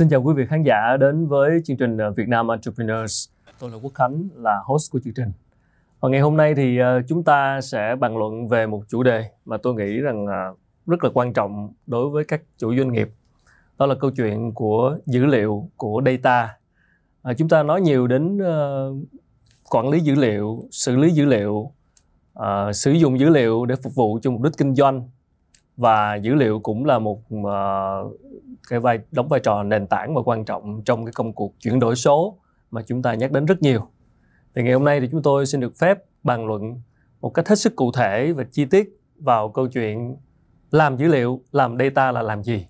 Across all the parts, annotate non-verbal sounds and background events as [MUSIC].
Xin chào quý vị khán giả đến với chương trình ờ, Việt Nam Entrepreneurs. Tôi là Quốc Khánh, là host của chương trình. Và ngày hôm nay thì ờ, chúng ta sẽ bàn luận về một chủ đề mà tôi nghĩ rằng ờ, rất là quan trọng đối với các chủ doanh nghiệp. Đó là câu chuyện của dữ liệu, của data. chúng ta nói nhiều đến quản lý dữ liệu, xử lý dữ liệu, sử dụng dữ liệu để phục vụ cho mục đích kinh doanh và dữ liệu cũng là một uh, cái vai đóng vai trò nền tảng và quan trọng trong cái công cuộc chuyển đổi số mà chúng ta nhắc đến rất nhiều. Thì ngày hôm nay thì chúng tôi xin được phép bàn luận một cách hết sức cụ thể và chi tiết vào câu chuyện làm dữ liệu, làm data là làm gì.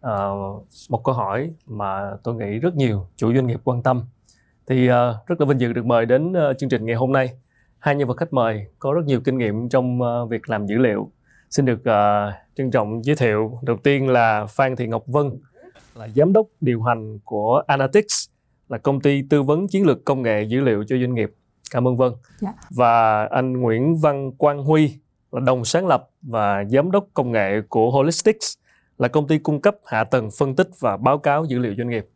À, một câu hỏi mà tôi nghĩ rất nhiều chủ doanh nghiệp quan tâm. Thì uh, rất là vinh dự được mời đến uh, chương trình ngày hôm nay. Hai nhân vật khách mời có rất nhiều kinh nghiệm trong uh, việc làm dữ liệu Xin được uh, trân trọng giới thiệu đầu tiên là Phan Thị Ngọc Vân là giám đốc điều hành của Analytics là công ty tư vấn chiến lược công nghệ dữ liệu cho doanh nghiệp. Cảm ơn Vân. Dạ. Và anh Nguyễn Văn Quang Huy là đồng sáng lập và giám đốc công nghệ của Holistics là công ty cung cấp hạ tầng phân tích và báo cáo dữ liệu doanh nghiệp.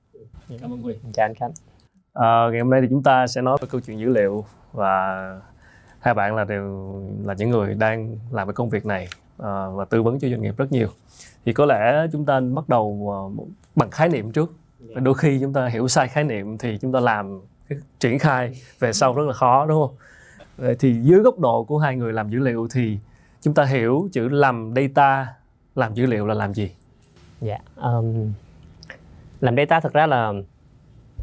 Cảm ơn Huy. Chào anh Khánh. À, ngày hôm nay thì chúng ta sẽ nói về câu chuyện dữ liệu và hai bạn là đều là những người đang làm cái công việc này uh, và tư vấn cho doanh nghiệp rất nhiều. Thì có lẽ chúng ta bắt đầu uh, bằng khái niệm trước. Và đôi khi chúng ta hiểu sai khái niệm thì chúng ta làm cái triển khai về sau rất là khó đúng không? Vậy thì dưới góc độ của hai người làm dữ liệu thì chúng ta hiểu chữ làm data làm dữ liệu là làm gì? Dạ um, làm data thực ra là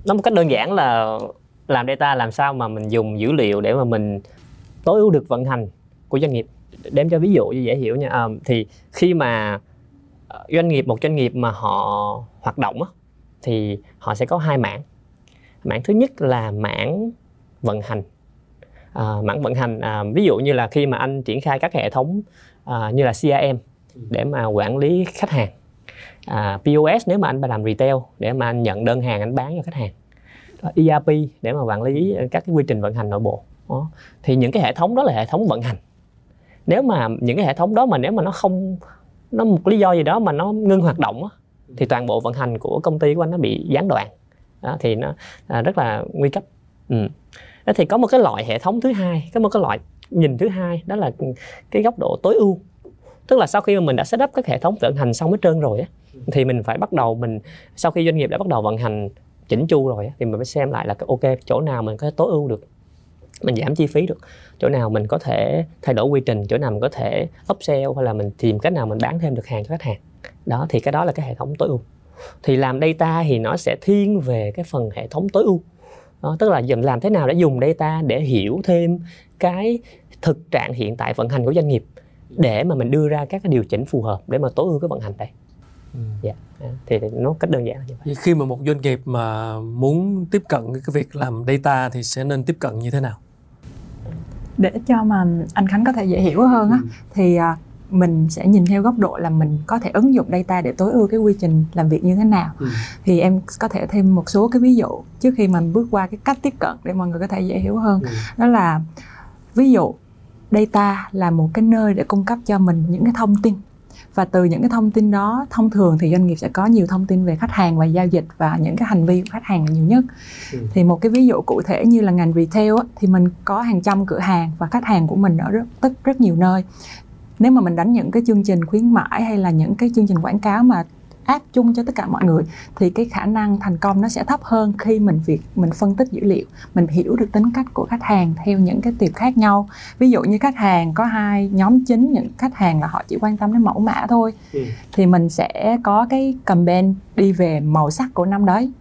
nó một cách đơn giản là làm data làm sao mà mình dùng dữ liệu để mà mình tối ưu được vận hành của doanh nghiệp đem cho ví dụ cho dễ hiểu nha. À, thì khi mà ờ, doanh nghiệp một doanh nghiệp mà họ hoạt động á, thì họ sẽ có hai mảng. Mảng thứ nhất là mảng vận hành. À, mảng vận hành à, ví dụ như là khi mà anh triển khai các hệ thống à, như là CRM để mà quản lý khách hàng. À, POS nếu mà anh làm retail để mà anh nhận đơn hàng anh bán cho khách hàng. ERP để mà quản lý các cái quy trình vận hành nội bộ. Đó. thì những cái hệ thống đó là hệ thống vận hành nếu mà những cái hệ thống đó mà nếu mà nó không nó một lý do gì đó mà nó ngưng hoạt động á, thì toàn bộ vận hành của công ty của anh nó bị gián đoạn. Đó, thì nó à, rất là nguy cấp. Ừ. đó thì có một cái loại hệ thống thứ hai có một cái loại nhìn thứ hai đó là cái góc độ tối ưu. Tức là sau khi mà mình đã set up các hệ thống vận hành xong hết trơn rồi á thì mình phải bắt đầu mình sau khi doanh nghiệp đã bắt đầu vận hành chỉnh chu rồi á, thì mình phải xem lại là ok chỗ nào mình có thể tối ưu được mình giảm chi phí được. Chỗ nào mình có thể thay đổi quy trình chỗ nào mình có thể upsell hay là mình tìm cách nào mình bán thêm được hàng cho khách hàng. Đó thì cái đó là cái hệ thống tối ưu. Thì làm data thì nó sẽ thiên về cái phần hệ thống tối ưu. Đó, tức là dùm làm thế nào để dùng data để hiểu thêm cái thực trạng hiện tại vận hành của doanh nghiệp để mà mình đưa ra các cái điều chỉnh phù hợp để mà tối ưu cái vận hành đây ừ. yeah. Dạ, thì nó cách đơn giản như vậy. Khi mà một doanh nghiệp mà muốn tiếp cận cái việc làm data thì sẽ nên tiếp cận như thế nào? để cho mà anh Khánh có thể dễ hiểu hơn á ừ. thì à, mình sẽ nhìn theo góc độ là mình có thể ứng dụng data để tối ưu cái quy trình làm việc như thế nào ừ. thì em có thể thêm một số cái ví dụ trước khi mình bước qua cái cách tiếp cận để mọi người có thể dễ hiểu hơn ừ. đó là ví dụ data là một cái nơi để cung cấp cho mình những cái thông tin và từ những cái thông tin đó thông thường thì doanh nghiệp sẽ có nhiều thông tin về khách hàng và giao dịch và những cái hành vi của khách hàng là nhiều nhất ừ. thì một cái ví dụ cụ thể như là ngành retail á, thì mình có hàng trăm cửa hàng và khách hàng của mình ở rất rất rất nhiều nơi nếu mà mình đánh những cái chương trình khuyến mãi hay là những cái chương trình quảng cáo mà áp chung cho tất cả mọi người thì cái khả năng thành công nó sẽ thấp hơn khi mình việc mình phân tích dữ liệu mình hiểu được tính cách của khách hàng theo những cái tiệp khác nhau ví dụ như khách hàng có hai nhóm chính những khách hàng là họ chỉ quan tâm đến mẫu mã thôi ừ. thì mình sẽ có cái campaign đi về màu sắc của năm đấy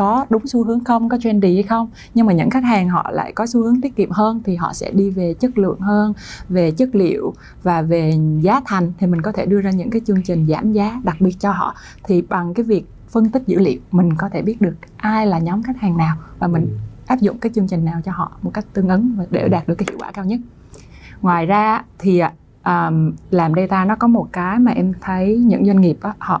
có đúng xu hướng không có trendy hay không. Nhưng mà những khách hàng họ lại có xu hướng tiết kiệm hơn thì họ sẽ đi về chất lượng hơn về chất liệu và về giá thành thì mình có thể đưa ra những cái chương trình giảm giá đặc biệt cho họ. Thì bằng cái việc phân tích dữ liệu mình có thể biết được ai là nhóm khách hàng nào và mình ừ. áp dụng cái chương trình nào cho họ một cách tương ứng để đạt được cái hiệu quả cao nhất. Ngoài ra thì um, làm data nó có một cái mà em thấy những doanh nghiệp á, họ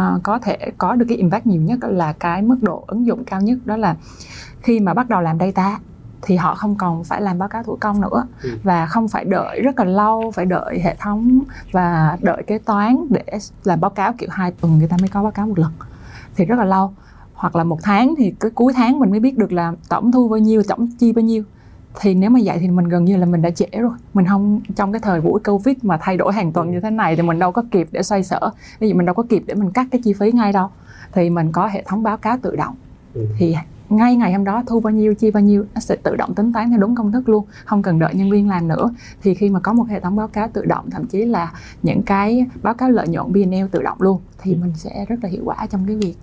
uh, có thể có được cái impact nhiều nhất là cái mức độ ứng dụng cao nhất đó là khi mà bắt đầu làm data thì họ không còn phải làm báo cáo thủ công nữa. Ừ. và không phải đợi rất là lâu phải đợi hệ thống và đợi kế toán để làm báo cáo kiểu hai tuần người ta mới có báo cáo một lần. Thì rất là lâu. Hoặc là một tháng thì cái cuối tháng mình mới biết được là tổng thu bao nhiêu tổng chi bao nhiêu thì nếu mà vậy thì mình gần như là mình đã trễ rồi. Mình không trong cái thời buổi covid mà thay đổi hàng tuần như thế này thì mình đâu có kịp để xoay sở. Ví dụ mình đâu có kịp để mình cắt cái chi phí ngay đâu. Thì mình có hệ thống báo cáo tự động. Ừ. thì ngay ngày hôm đó thu bao nhiêu chi bao nhiêu nó sẽ tự động tính toán theo đúng công thức luôn. Không cần đợi nhân viên làm nữa. Thì khi mà có một hệ thống báo cáo tự động thậm chí là những cái báo cáo lợi nhuận P&L tự động luôn thì mình sẽ rất là hiệu quả trong cái việc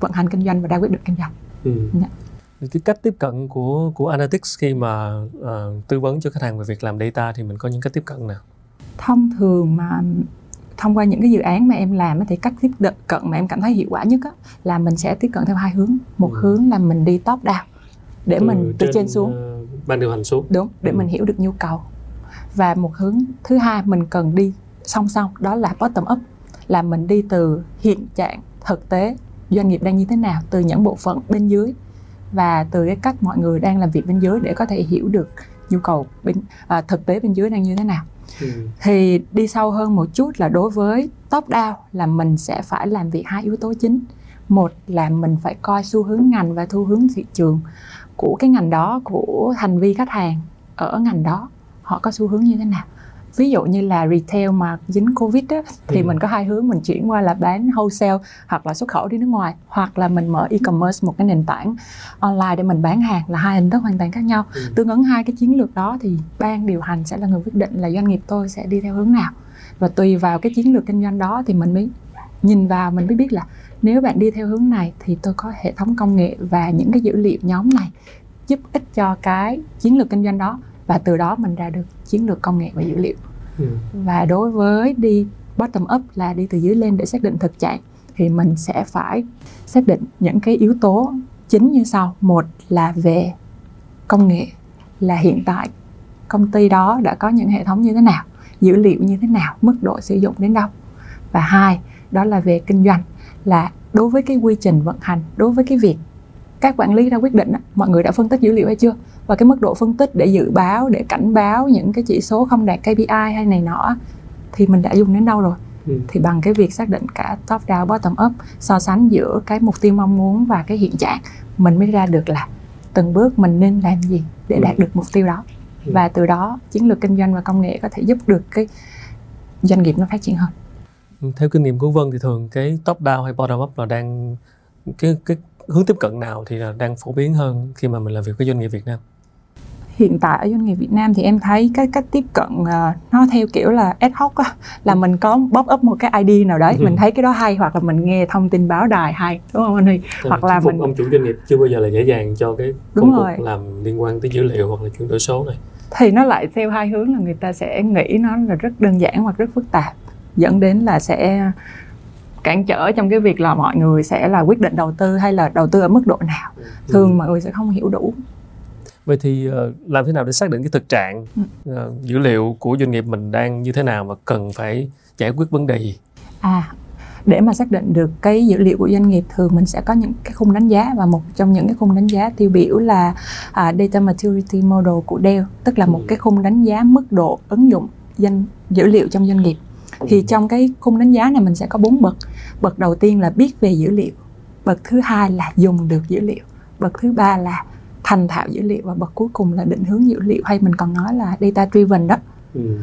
vận hành kinh doanh và ra quyết định kinh doanh. Ừ. yeah. Cái cách tiếp cận của của Analytics khi mà uh, tư vấn cho khách hàng về việc làm data thì mình có những cách tiếp cận nào? Thông thường mà thông qua những cái dự án mà em làm thì cách tiếp cận mà em cảm thấy hiệu quả nhất á, là mình sẽ tiếp cận theo hai hướng. Một ừ. hướng là mình đi top down để từ mình từ trên, trên xuống. uh, ban điều hành xuống. Đúng để ừ. mình hiểu được nhu cầu. Và một hướng thứ hai mình cần đi song song đó là bottom up là mình đi từ hiện trạng thực tế doanh nghiệp đang như thế nào từ những bộ phận bên dưới và từ cái cách mọi người đang làm việc bên dưới để có thể hiểu được nhu cầu bên à, thực tế bên dưới đang như thế nào. Ừ. thì đi sâu hơn một chút là đối với top down là mình sẽ phải làm việc hai yếu tố chính. Một là mình phải coi xu hướng ngành và xu hướng thị trường của cái ngành đó của hành vi khách hàng ở ngành đó họ có xu hướng như thế nào ví dụ như là retail mà dính covid á, thì ừ. mình có hai hướng mình chuyển qua là bán wholesale hoặc là xuất khẩu đi nước ngoài hoặc là mình mở e-commerce một cái nền tảng online để mình bán hàng là hai hình thức hoàn toàn khác nhau ừ. tương ứng hai cái chiến lược đó thì ban điều hành sẽ là người quyết định là doanh nghiệp tôi sẽ đi theo hướng nào và tùy vào cái chiến lược kinh doanh đó thì mình mới nhìn vào mình mới biết là nếu bạn đi theo hướng này thì tôi có hệ thống công nghệ và những cái dữ liệu nhóm này giúp ích cho cái chiến lược kinh doanh đó và từ đó mình ra được chiến lược công nghệ và dữ liệu ừ. và đối với đi bottom up là đi từ dưới lên để xác định thực trạng, thì mình sẽ phải xác định những cái yếu tố chính như sau một là về công nghệ, là hiện tại công ty đó đã có những hệ thống như thế nào, dữ liệu như thế nào, mức độ sử dụng đến đâu và hai, đó là về kinh doanh, là đối với cái quy trình vận hành, đối với cái việc các quản lý ra quyết định mọi người đã phân tích dữ liệu hay chưa và cái mức độ phân tích để dự báo để cảnh báo những cái chỉ số không đạt KPI hay này nọ thì mình đã dùng đến đâu rồi ừ. thì bằng cái việc xác định cả top down bottom up so sánh giữa cái mục tiêu mong muốn và cái hiện trạng mình mới ra được là từng bước mình nên làm gì để ừ. đạt được mục tiêu đó ừ. và từ đó chiến lược kinh doanh và công nghệ có thể giúp được cái doanh nghiệp nó phát triển hơn theo kinh nghiệm của Vân thì thường cái top down hay bottom up là đang cái cái hướng tiếp cận nào thì là đang phổ biến hơn khi mà mình làm việc với doanh nghiệp Việt Nam? Hiện tại ở doanh nghiệp Việt Nam thì em thấy cái cách tiếp cận uh, nó theo kiểu là ad hoc á là mình có bóp up một cái ID nào đấy ừ. mình thấy cái đó hay hoặc là mình nghe thông tin báo đài hay đúng không anh Huy? Hoặc là mình ông chủ doanh nghiệp chưa bao giờ là dễ dàng cho cái công cuộc làm liên quan tới dữ liệu hoặc là chuyển đổi số này. Thì nó lại theo hai hướng là người ta sẽ nghĩ nó là rất đơn giản hoặc rất phức tạp dẫn đến là sẽ cản trở trong cái việc là mọi người sẽ là quyết định đầu tư hay là đầu tư ở mức độ nào. Ừ. thường mọi người sẽ không hiểu đủ. Vậy thì uh, làm thế nào để xác định cái thực trạng uh, dữ liệu của doanh nghiệp mình đang như thế nào và cần phải giải quyết vấn đề gì? À để mà xác định được cái dữ liệu của doanh nghiệp thường mình sẽ có những cái khung đánh giá và một trong những cái khung đánh giá tiêu biểu là uh, data maturity model của Dell tức là một ừ. cái khung đánh giá mức độ ứng dụng danh dữ liệu trong doanh nghiệp thì trong cái khung đánh giá này mình sẽ có bốn bậc. Bậc đầu tiên là biết về dữ liệu. Bậc thứ hai là dùng được dữ liệu. Bậc thứ ba là thành thạo dữ liệu. Và bậc cuối cùng là định hướng dữ liệu. Hay mình còn nói là data driven đó. Ừ.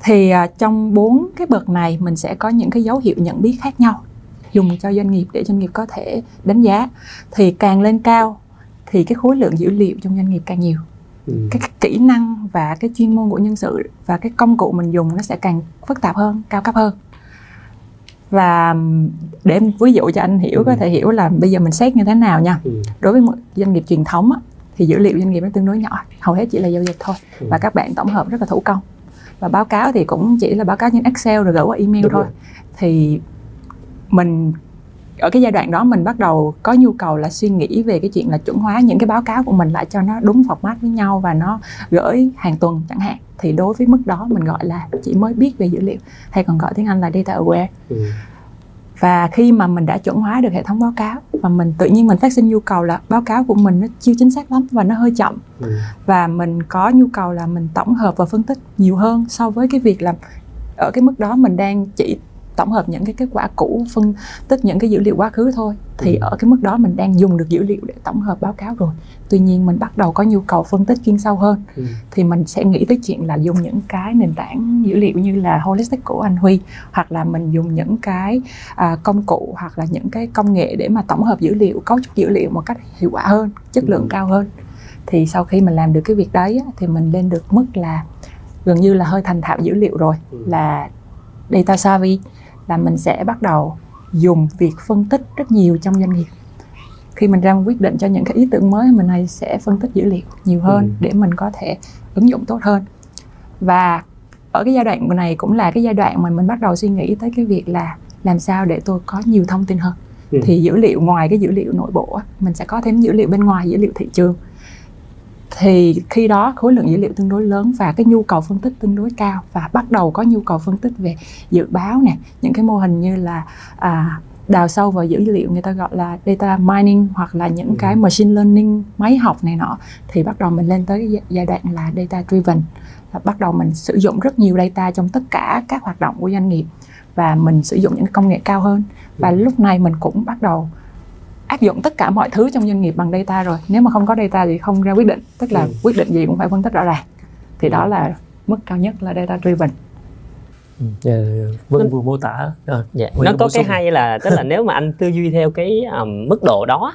thì uh, trong bốn cái bậc này mình sẽ có những cái dấu hiệu nhận biết khác nhau. Dùng cho doanh nghiệp để doanh nghiệp có thể đánh giá. Thì càng lên cao thì cái khối lượng dữ liệu trong doanh nghiệp càng nhiều ừ. cái, cái kỹ năng và cái chuyên môn của nhân sự và cái công cụ mình dùng nó sẽ càng phức tạp hơn cao cấp hơn và để em ví dụ cho anh hiểu ừ. có thể hiểu là bây giờ mình xét như thế nào nha ừ. đối với một doanh nghiệp truyền thống á, thì dữ liệu doanh nghiệp nó tương đối nhỏ hầu hết chỉ là giao dịch thôi ừ. và các bạn tổng hợp rất là thủ công và báo cáo thì cũng chỉ là báo cáo trên Excel rồi gửi qua email Đúng thôi rồi. thì mình ở cái giai đoạn đó mình bắt đầu có nhu cầu là suy nghĩ về cái chuyện là chuẩn hóa những cái báo cáo của mình lại cho nó đúng format với nhau và nó gửi hàng tuần chẳng hạn. Thì đối với mức đó mình gọi là chỉ mới biết về dữ liệu hay còn gọi tiếng Anh là data aware. Ừ. Và khi mà mình đã chuẩn hóa được hệ thống báo cáo và mình tự nhiên mình phát sinh nhu cầu là báo cáo của mình nó chưa chính xác lắm và nó hơi chậm. Ừ. và mình có nhu cầu là mình tổng hợp và phân tích nhiều hơn so với cái việc là ở cái mức đó mình đang chỉ tổng hợp những cái kết quả cũ phân tích những cái dữ liệu quá khứ thôi thì ừ. ở cái mức đó mình đang dùng được dữ liệu để tổng hợp báo cáo rồi tuy nhiên mình bắt đầu có nhu cầu phân tích chuyên sâu hơn ừ. thì mình sẽ nghĩ tới chuyện là dùng những cái nền tảng dữ liệu như là holistic của anh Huy hoặc là mình dùng những cái à, công cụ hoặc là những cái công nghệ để mà tổng hợp dữ liệu cấu trúc dữ liệu một cách hiệu quả hơn chất lượng ừ. cao hơn thì sau khi mình làm được cái việc đấy thì mình lên được mức là gần như là hơi thành thạo dữ liệu rồi ừ. là data savvy là mình sẽ bắt đầu dùng việc phân tích rất nhiều trong doanh nghiệp khi mình ra một quyết định cho những cái ý tưởng mới mình này sẽ phân tích dữ liệu nhiều hơn ừ. để mình có thể ứng dụng tốt hơn và ở cái giai đoạn này cũng là cái giai đoạn mà mình bắt đầu suy nghĩ tới cái việc là làm sao để tôi có nhiều thông tin hơn ừ. thì dữ liệu ngoài cái dữ liệu nội bộ mình sẽ có thêm dữ liệu bên ngoài dữ liệu thị trường thì khi đó khối lượng dữ liệu tương đối lớn và cái nhu cầu phân tích tương đối cao và bắt đầu có nhu cầu phân tích về dự báo nè những cái mô hình như là à, đào sâu vào dữ liệu người ta gọi là data mining hoặc là những cái ừ. machine learning máy học này nọ thì bắt đầu mình lên tới cái giai đoạn là data driven là bắt đầu mình sử dụng rất nhiều data trong tất cả các hoạt động của doanh nghiệp và mình sử dụng những công nghệ cao hơn và ừ. lúc này mình cũng bắt đầu áp dụng tất cả mọi thứ trong doanh nghiệp bằng data rồi nếu mà không có data thì không ra quyết định tức là ừ. quyết định gì cũng phải phân tích rõ ràng thì ừ. đó là mức cao nhất là data driven yeah, vâng vừa mô tả à, yeah. nó có cái hay là tức là nếu mà anh tư duy theo cái um, mức độ đó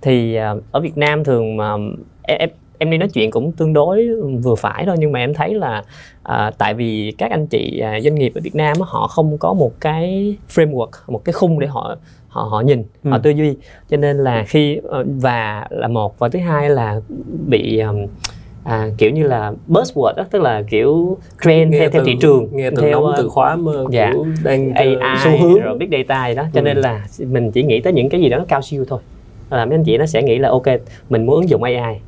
thì uh, ở Việt Nam thường mà um, em em đi nói chuyện cũng tương đối vừa phải thôi nhưng mà em thấy là uh, tại vì các anh chị uh, doanh nghiệp ở Việt Nam họ không có một cái framework một cái khung để họ họ họ nhìn ừ. họ tư duy. Cho nên là khi uh, và là một và thứ hai là bị um, à, kiểu như là buzzword đó tức là kiểu trend nghe theo, từ, theo thị trường nghe từ theo nóng từ khóa mà dạ, kiểu đang AI xu hướng. rồi big data gì đó. Cho ừ. nên là mình chỉ nghĩ tới những cái gì đó nó cao siêu thôi. Là mấy anh chị nó sẽ nghĩ là ok mình muốn ứng dụng AI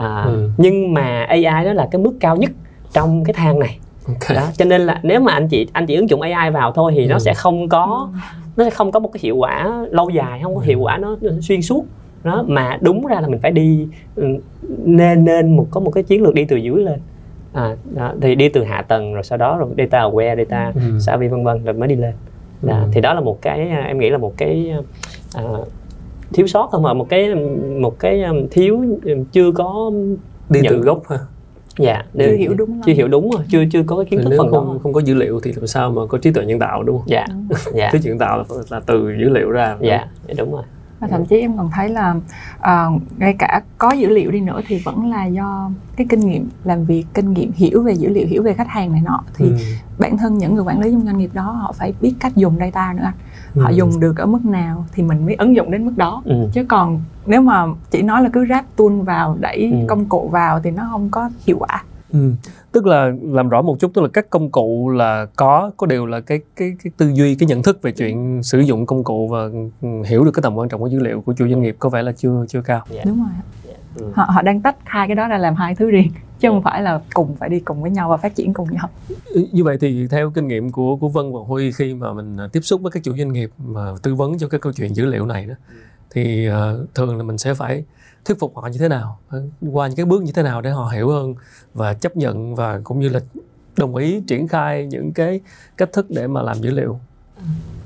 à, ừ. nhưng mà AI đó là cái mức cao nhất trong cái thang này okay. đó cho nên là nếu mà anh chị anh chị ứng dụng AI vào thôi thì ừ. nó sẽ không có nó sẽ không có một cái hiệu quả lâu dài không có hiệu quả nó xuyên suốt đó mà đúng ra là mình phải đi ừ, nên nên một có một cái chiến lược đi từ dưới lên à, đó, thì đi từ hạ tầng rồi sau đó rồi data aware data ừ. savvy vân vân rồi mới đi lên đó, ừ. thì đó là một cái em nghĩ là một cái à, thiếu sót thôi mà một cái một cái um, thiếu chưa có đi nhận... từ gốc ha? Dạ chưa hiểu đúng chưa hiểu đúng rồi chưa chưa có cái kiến thức phần không, đó. không có dữ liệu thì làm sao mà có trí tuệ nhân tạo đúng không? Dạ dạ. Trí tuệ nhân tạo là, là từ dữ liệu ra dạ đúng rồi. Và thậm chí em còn thấy là uh, ngay cả có dữ liệu đi nữa thì vẫn là do cái kinh nghiệm làm việc kinh nghiệm hiểu về dữ liệu hiểu về khách hàng này nọ. Thì ừ. bản thân những người quản lý trong doanh nghiệp đó họ phải biết cách dùng data nữa họ ừ. dùng được ở mức nào thì mình mới ứng dụng đến mức đó ừ. chứ còn nếu mà chỉ nói là cứ ráp tool vào đẩy ừ. công cụ vào thì nó không có hiệu quả Ừ. tức là làm rõ một chút tức là các công cụ là có có đều là cái cái cái tư duy cái nhận thức về chuyện sử dụng công cụ và hiểu được cái tầm quan trọng của dữ liệu của chủ doanh nghiệp có vẻ là chưa chưa cao yeah. Đúng rồi. Ừ. họ họ đang tách hai cái đó ra làm hai thứ riêng chứ không dạ. phải là cùng phải đi cùng với nhau và phát triển cùng nhau như vậy thì theo kinh nghiệm của của Vân và Huy khi mà mình à, tiếp xúc với các chủ doanh nghiệp mà tư vấn cho cái câu chuyện dữ liệu này đó ừ. thì uh, thường là mình sẽ phải thuyết phục họ như thế nào qua những cái bước như thế nào để họ hiểu hơn và chấp nhận và cũng như là đồng ý triển khai những cái cách thức để mà làm dữ liệu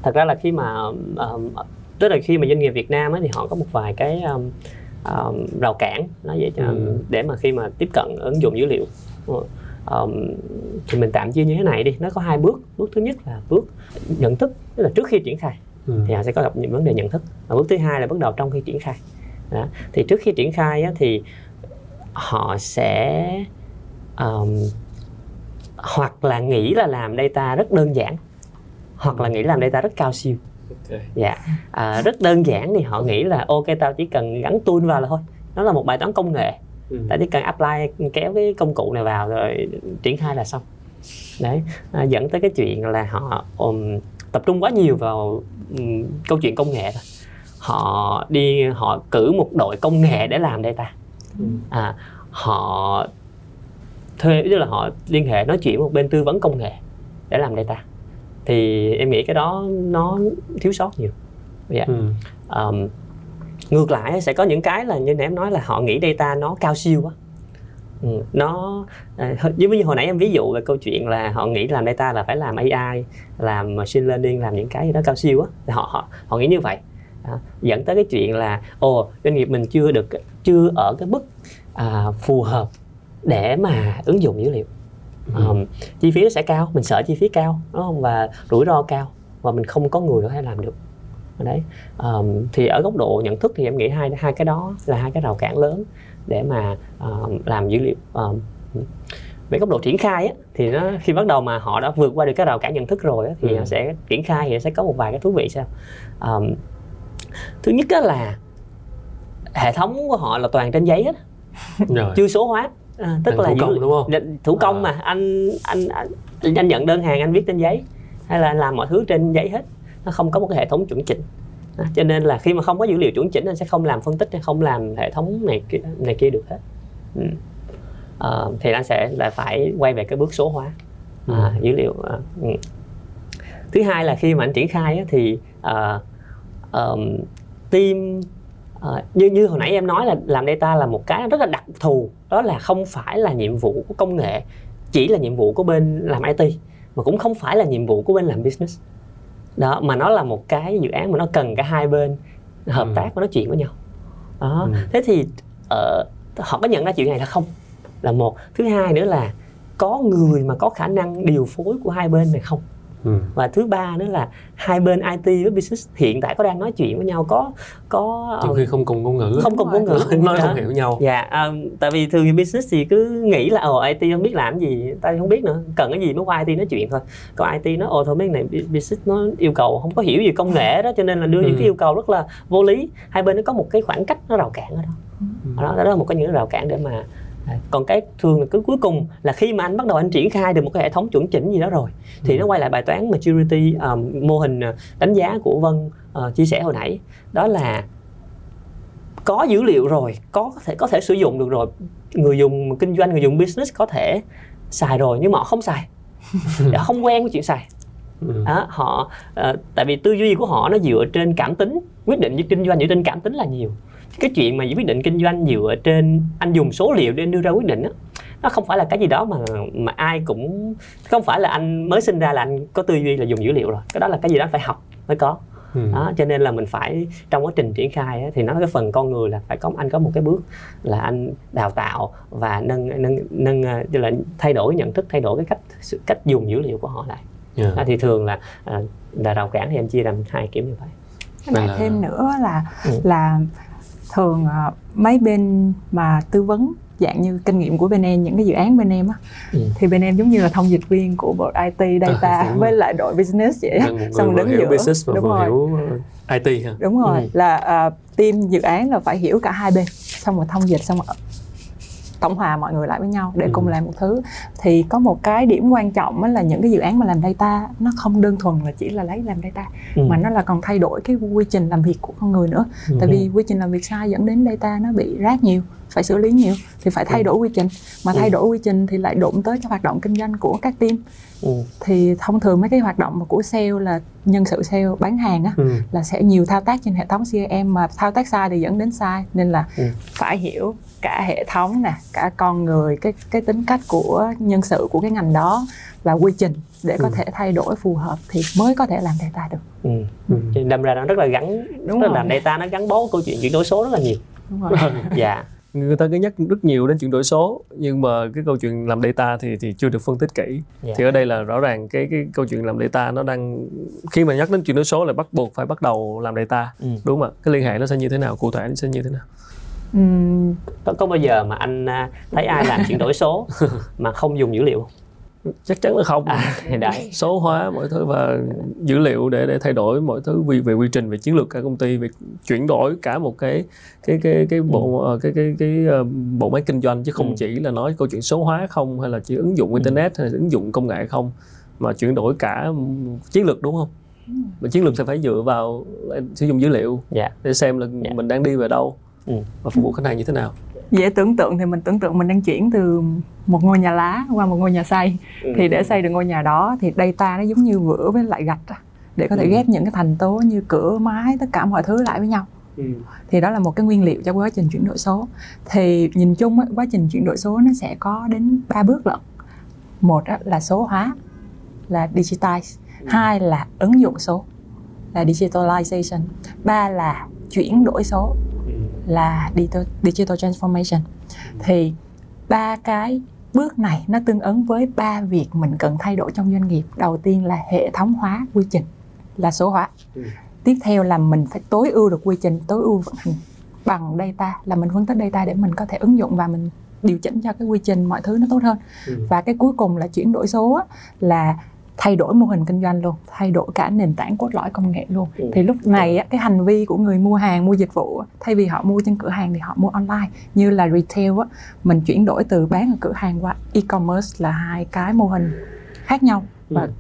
thật ra là khi mà um, tức là khi mà doanh nghiệp Việt Nam ấy, thì họ có một vài cái um, um, rào cản. Nói vậy cho ừ. để mà khi mà tiếp cận ứng dụng dữ liệu. Um, thì mình tạm chia như thế này đi. Nó có hai bước. Bước thứ nhất là bước nhận thức tức là trước khi triển khai ừ. thì họ sẽ có gặp những vấn đề nhận thức. Và bước thứ hai là bắt đầu trong khi triển khai. Đó. thì trước khi triển khai á, thì họ sẽ um, hoặc là nghĩ là làm data rất đơn giản hoặc là nghĩ làm data rất cao siêu okay. dạ. À, rất đơn giản thì họ nghĩ là ok tao chỉ cần gắn tool vào là thôi. Nó là một bài toán công nghệ. Ừ. tao chỉ cần apply kéo cái công cụ này vào rồi triển khai là xong. Đấy. À, dẫn tới cái chuyện là họ um, tập trung quá nhiều vào um, câu chuyện công nghệ thôi. Họ đi họ cử một đội công nghệ để làm data. Ừ. à, họ thuê tức là họ liên hệ nói chuyện một bên tư vấn công nghệ để làm data thì em nghĩ cái đó nó thiếu sót nhiều yeah. Dạ. ừ. um, ngược lại sẽ có những cái là như em nói là họ nghĩ data nó cao siêu quá ừ. nó à, giống như hồi nãy em ví dụ về câu chuyện là họ nghĩ làm data là phải làm AI làm machine learning làm những cái gì đó cao siêu á họ họ họ nghĩ như vậy à, dẫn tới cái chuyện là ồ doanh nghiệp mình chưa được chưa ở cái mức à, phù hợp để mà ứng dụng dữ liệu um, chi phí nó sẽ cao mình sợ chi phí cao đúng không? Và rủi ro cao và mình không có người có thể làm được. Đấy um, thì ở góc độ nhận thức thì em nghĩ hai hai cái đó là hai cái rào cản lớn để mà uh, làm dữ liệu um, về góc độ triển khai á, thì nó khi bắt đầu mà họ đã vượt qua được cái rào cản nhận thức rồi á, thì ừ. sẽ triển khai thì sẽ có một vài cái thú vị sao um, thứ nhất đó là hệ thống của họ là toàn trên giấy hết [LAUGHS] chưa số hóa à, tức là thủ công đúng không thủ công à. mà anh, anh anh anh nhận đơn hàng anh viết trên giấy hay là làm mọi thứ trên giấy hết nó không có một cái hệ thống chuẩn chỉnh à, cho nên là khi mà không có dữ liệu chuẩn chỉnh anh sẽ không làm phân tích hay không làm hệ thống này kia, này kia được hết ừ. à, thì anh sẽ lại phải quay về cái bước số hóa à, ừ. dữ liệu à, ừ. thứ hai là khi mà anh triển khai á, thì à, um, team à, như như hồi nãy em nói là làm data là một cái rất là đặc thù đó là không phải là nhiệm vụ của công nghệ chỉ là nhiệm vụ của bên làm IT mà cũng không phải là nhiệm vụ của bên làm business. Đó mà nó là một cái dự án mà nó cần cả hai bên hợp ừ. tác và nói chuyện với nhau. Đó ừ. thế thì uh, họ có nhận ra chuyện này là không? Là một. Thứ hai nữa là có người mà có khả năng điều phối của hai bên này không Ừ. và thứ ba nữa là hai bên IT với business hiện tại có đang nói chuyện với nhau có có nhiều khi không cùng ngôn ngữ không cùng ngôn ngữ. [LAUGHS] Nói không hiểu nhau. Dạ um, tại vì thường business thì cứ nghĩ là ồ IT không biết làm gì ta không biết nữa cần cái gì mới qua IT nói chuyện thôi. Còn IT nó ồ thôi mấy này business nó yêu cầu không có hiểu gì công nghệ đó cho nên là đưa ừ. những cái yêu cầu rất là vô lý. Hai bên nó có một cái khoảng cách nó rào cản ở đó. Ừ. đó, đó là một cái những rào cản để mà còn cái thường là cứ cuối cùng là khi mà anh bắt đầu anh triển khai được một cái hệ thống chuẩn chỉnh gì đó rồi thì ừ. nó quay lại bài toán maturity um, mô hình uh, đánh giá của vân uh, chia sẻ hồi nãy. Đó là có dữ liệu rồi có thể có thể sử dụng được rồi. Người dùng kinh doanh người dùng business có thể xài rồi nhưng mà họ không xài. [LAUGHS] Họ không quen với chuyện xài ừ. đó, họ uh, tại vì tư duy của họ nó dựa trên cảm tính. Quyết định với kinh doanh dựa trên cảm tính là nhiều. Cái chuyện mà quyết định kinh doanh dựa trên anh dùng số liệu để đưa ra quyết định đó nó không phải là cái gì đó mà mà ai cũng không phải là anh mới sinh ra là anh có tư duy là dùng dữ liệu rồi. Cái đó là cái gì đó phải học mới có. Ừ. đó cho nên là mình phải trong quá trình triển khai ấy, thì nó cái phần con người là phải có anh có một cái bước là anh đào tạo và nâng nâng nâng như là thay đổi nhận thức thay đổi cái cách cách dùng dữ liệu của họ lại yeah. đó, thì thường là à, là rào cản thì em chia làm hai kiểu như vậy cái này là... thêm nữa là ừ. là thường ờ, mấy bên mà tư vấn dạng như kinh nghiệm của bên em những cái dự án bên em á ừ. thì bên em giống như là thông dịch viên của bộ IT data à, với lại đội business vậy á xong đứng giữa business đúng rồi hiểu ờ, IT ha đúng rồi ừ. là uh, team dự án là phải hiểu cả hai bên xong rồi thông dịch xong rồi tổng hòa mọi người lại với nhau để ừ. cùng làm một thứ thì có một cái điểm quan trọng là những cái dự án mà làm data nó không đơn thuần là chỉ là lấy làm data ừ. mà nó là còn thay đổi cái quy trình làm việc của con người nữa ừ. tại vì quy trình làm việc sai dẫn đến data nó bị rác nhiều phải xử lý nhiều thì phải thay ừ. đổi quy trình mà thay ừ. đổi quy trình thì lại đụng tới cái hoạt động kinh doanh của các team ừ. thì thông thường mấy cái hoạt động của sale là nhân sự sale bán hàng á ừ. là sẽ nhiều thao tác trên hệ thống CRM mà thao tác sai thì dẫn đến sai nên là ừ. phải hiểu cả hệ thống nè cả con người cái cái tính cách của nhân sự của cái ngành đó và quy trình để có ừ. thể thay đổi phù hợp thì mới có thể làm data được. Ừ. Ừ. đâm ra nó rất là gắn đúng rất rồi. làm data nó gắn bó câu chuyện chuyển đổi số rất là nhiều. Đúng rồi. [LAUGHS] dạ người ta cứ nhắc rất nhiều đến chuyển đổi số nhưng mà cái câu chuyện làm data thì thì chưa được phân tích kỹ yeah. Dạ. thì ở đây là rõ ràng cái cái câu chuyện làm data nó đang khi mà nhắc đến chuyển đổi số là bắt buộc phải bắt đầu làm data ừ. đúng không ạ cái liên hệ nó sẽ như thế nào cụ thể nó sẽ như thế nào có, có bao giờ mà anh à, thấy ai làm chuyển đổi số [LAUGHS] mà không dùng dữ liệu chắc chắn là không à, [LAUGHS] đấy. số hóa mọi thứ và dữ liệu để để thay đổi mọi thứ về, về quy trình về chiến lược cả công ty về chuyển đổi cả một cái cái cái cái bộ ừ. Ờ, cái cái cái, cái uh, bộ máy kinh doanh chứ không ừ. chỉ là nói câu chuyện số hóa không hay là chỉ ứng dụng ừ. internet hay là ứng dụng công nghệ không mà chuyển đổi cả chiến lược đúng không mà chiến lược sẽ phải dựa vào sử dụng dữ liệu yeah. Dạ. để xem là yeah. Dạ. mình đang đi về đâu ừ. và phục vụ khách hàng như thế nào dễ tưởng tượng thì mình tưởng tượng mình đang chuyển từ một ngôi nhà lá qua một ngôi nhà xây ừ. thì để xây được ngôi nhà đó thì data nó giống như vữa với lại gạch để có thể ừ. ghép những cái thành tố như cửa mái tất cả mọi thứ lại với nhau ừ. thì đó là một cái nguyên liệu cho quá trình chuyển đổi số thì nhìn chung quá trình chuyển đổi số nó sẽ có đến ba bước lận một là số hóa là digitize ừ. hai là ứng dụng số là digitalization ba là chuyển đổi số. Là digital transformation thì ba cái bước này nó tương ứng với ba việc mình cần thay đổi trong doanh nghiệp đầu tiên là hệ thống hóa quy trình là số hóa ừ. tiếp theo là mình phải tối ưu được quy trình tối ưu vận hành bằng data là mình phân tích data để mình có thể ứng dụng và mình điều chỉnh cho cái quy trình mọi thứ nó tốt hơn ừ. và cái cuối cùng là chuyển đổi số là thay đổi mô hình kinh doanh luôn thay đổi cả nền tảng cốt lõi công nghệ luôn ừ. thì lúc này cái hành vi của người mua hàng mua dịch vụ thay vì họ mua trên cửa hàng thì họ mua online như là retail mình chuyển đổi từ bán ở cửa hàng qua e-commerce là hai cái mô hình khác nhau và ừ.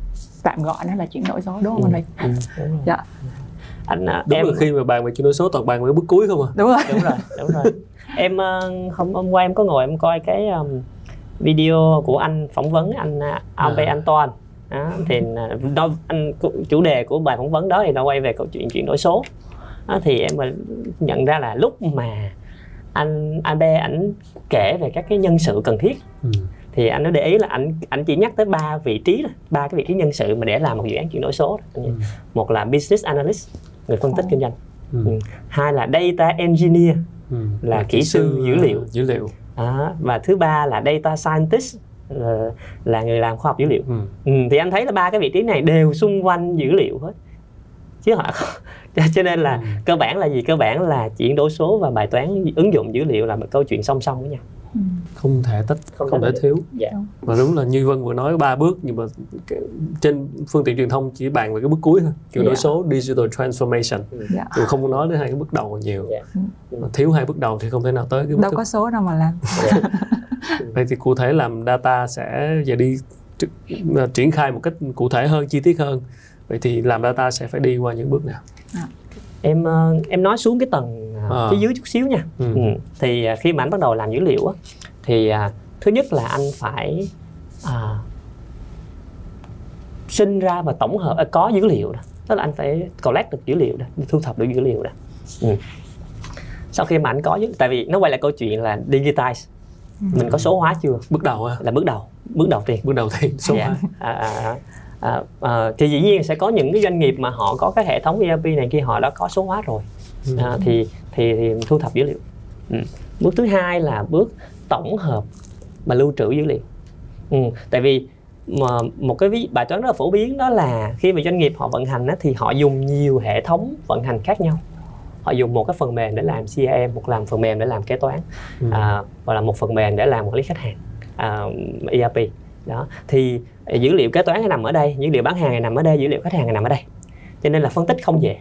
tạm gọi nó là chuyển đổi số đúng không ừ. anh ừ. dạ anh à, đúng em... là khi mà bàn về chuyển đổi số toàn bàn về bước cuối không à đúng rồi đúng rồi đúng rồi em uh, hôm hôm qua em có ngồi em coi cái um, video của anh phỏng vấn anh uh, Albert à. Antoine đó, thì nó anh chủ đề của bài phỏng vấn đó thì nó quay về câu chuyện chuyển đổi số đó, thì em nhận ra là lúc mà anh anh B ảnh kể về các cái nhân sự cần thiết ừ. thì anh nó để ý là anh anh chỉ nhắc tới ba vị trí ba cái vị trí nhân sự mà để làm một dự án chuyển đổi số ừ. một là business analyst người phân tích kinh doanh ừ. Ừ. hai là data engineer ừ. là, là kỹ sư dữ liệu dữ liệu à, và thứ ba là data scientist là, là người làm khoa học dữ liệu ừ. Ừ, thì anh thấy là ba cái vị trí này đều xung quanh dữ liệu hết chứ họ [LAUGHS] cho nên là ừ. cơ bản là gì cơ bản là chuyển đổi số và bài toán ứng dụng dữ liệu là một câu chuyện song song với nhau ừ. không thể tách không, không thể thiếu dạ. và đúng là như vân vừa nói ba bước nhưng mà trên phương tiện truyền thông chỉ bàn về cái bước cuối thôi chuyển đổi dạ. số digital transformation dạ. không nói đến hai cái bước đầu nhiều dạ. mà thiếu hai bước đầu thì không thể nào tới cái bước đâu thứ... có số đâu mà làm dạ. [LAUGHS] vậy thì cụ thể làm data sẽ giờ đi triển khai một cách cụ thể hơn chi tiết hơn vậy thì làm data sẽ phải đi qua những bước nào à. Em ờ, em nói xuống cái tầng à. phía dưới chút xíu nha ừ. Ừ. thì à, khi mà anh bắt đầu làm dữ liệu á thì à, thứ nhất là anh phải à, sinh ra và tổng hợp à, có dữ liệu đó tức là anh phải collect được dữ liệu đó thu thập được dữ liệu đó ừ. sau khi mà anh có tại vì nó quay lại câu chuyện là digitize ừ. mình có số hóa chưa bước đầu à? là bước đầu bước đầu tiên bước đầu tiên số dạ. hóa à, à, à, à, thì dĩ nhiên sẽ có những cái doanh nghiệp mà họ có cái hệ thống ERP này kia họ đã có số hóa rồi ừ. à, thì, thì thì thu thập dữ liệu ừ. bước thứ hai là bước tổng hợp và lưu trữ dữ liệu ừ. tại vì mà một cái bài toán rất là phổ biến đó là khi mà doanh nghiệp họ vận hành á, thì họ dùng nhiều hệ thống vận hành khác nhau họ dùng một cái phần mềm để làm CRM một làm phần mềm để làm kế toán ừ. à, và là một phần mềm để làm quản lý khách hàng à, ERP đó thì dữ liệu kế toán nằm ở đây dữ liệu bán hàng này nằm ở đây dữ liệu khách hàng này nằm ở đây cho nên là phân tích không dễ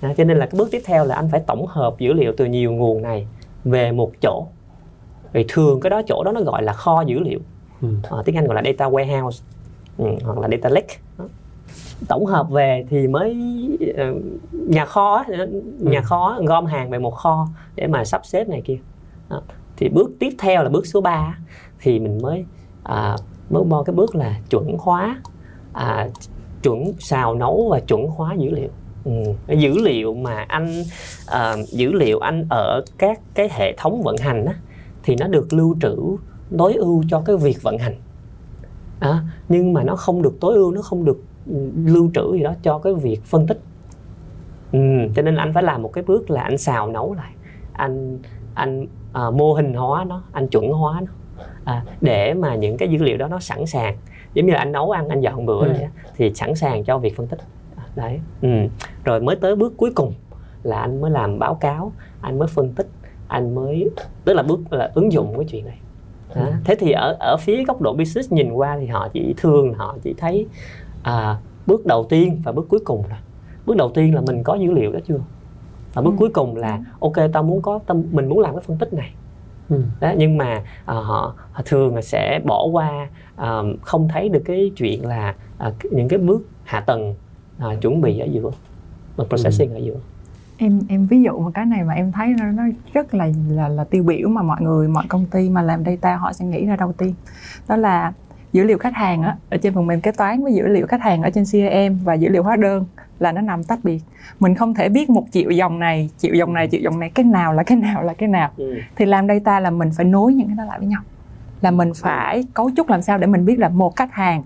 à, cho nên là cái bước tiếp theo là anh phải tổng hợp dữ liệu từ nhiều nguồn này về một chỗ vì thường cái đó chỗ đó nó gọi là kho dữ liệu ừ. à, tiếng anh gọi là data warehouse ừ, hoặc là data lake đó. tổng hợp về thì mới uh, nhà kho nhà ừ. kho gom hàng về một kho để mà sắp xếp này kia đó. thì bước tiếp theo là bước số 3 thì mình mới à, mới bo cái bước là chuẩn hóa à, chuẩn xào nấu và chuẩn hóa dữ liệu. Ừ. dữ liệu mà anh à, dữ liệu anh ở các cái hệ thống vận hành á, thì nó được lưu trữ tối ưu cho cái việc vận hành. À, nhưng mà nó không được tối ưu nó không được lưu trữ gì đó cho cái việc phân tích. Ừ, cho nên anh phải làm một cái bước là anh xào nấu lại. Anh anh à, mô hình hóa nó anh chuẩn hóa nó à, để mà những cái dữ liệu đó nó sẵn sàng giống như là anh nấu ăn anh dọn bữa ừ. thì sẵn sàng cho việc phân tích à, đấy ừ. rồi mới tới bước cuối cùng là anh mới làm báo cáo anh mới phân tích anh mới tức là bước là ứng dụng cái chuyện này đó. Ừ. thế thì ở ở phía góc độ business nhìn qua thì họ chỉ thường họ chỉ thấy à, bước đầu tiên và bước cuối cùng là bước đầu tiên là mình có dữ liệu đó chưa và bước ừ. cuối cùng là ok tao muốn có tâm mình muốn làm cái phân tích này ừ. đó, nhưng mà uh, họ, họ thường là sẽ bỏ qua uh, không thấy được cái chuyện là uh, những cái bước hạ tầng uh, chuẩn bị ở giữa và processing ừ. ở giữa em em ví dụ một cái này mà em thấy nó, nó rất là là là tiêu biểu mà mọi người mọi công ty mà làm data họ sẽ nghĩ ra đầu tiên đó là dữ liệu khách hàng á, ở trên phần mềm kế toán với dữ liệu khách hàng ở trên CRM và dữ liệu hóa đơn là nó nằm tách biệt mình không thể biết một triệu dòng này triệu dòng này triệu dòng này cái nào là cái nào là cái nào ừ. thì làm data là mình phải nối những cái đó lại với nhau là mình phải cấu trúc làm sao để mình biết là một khách hàng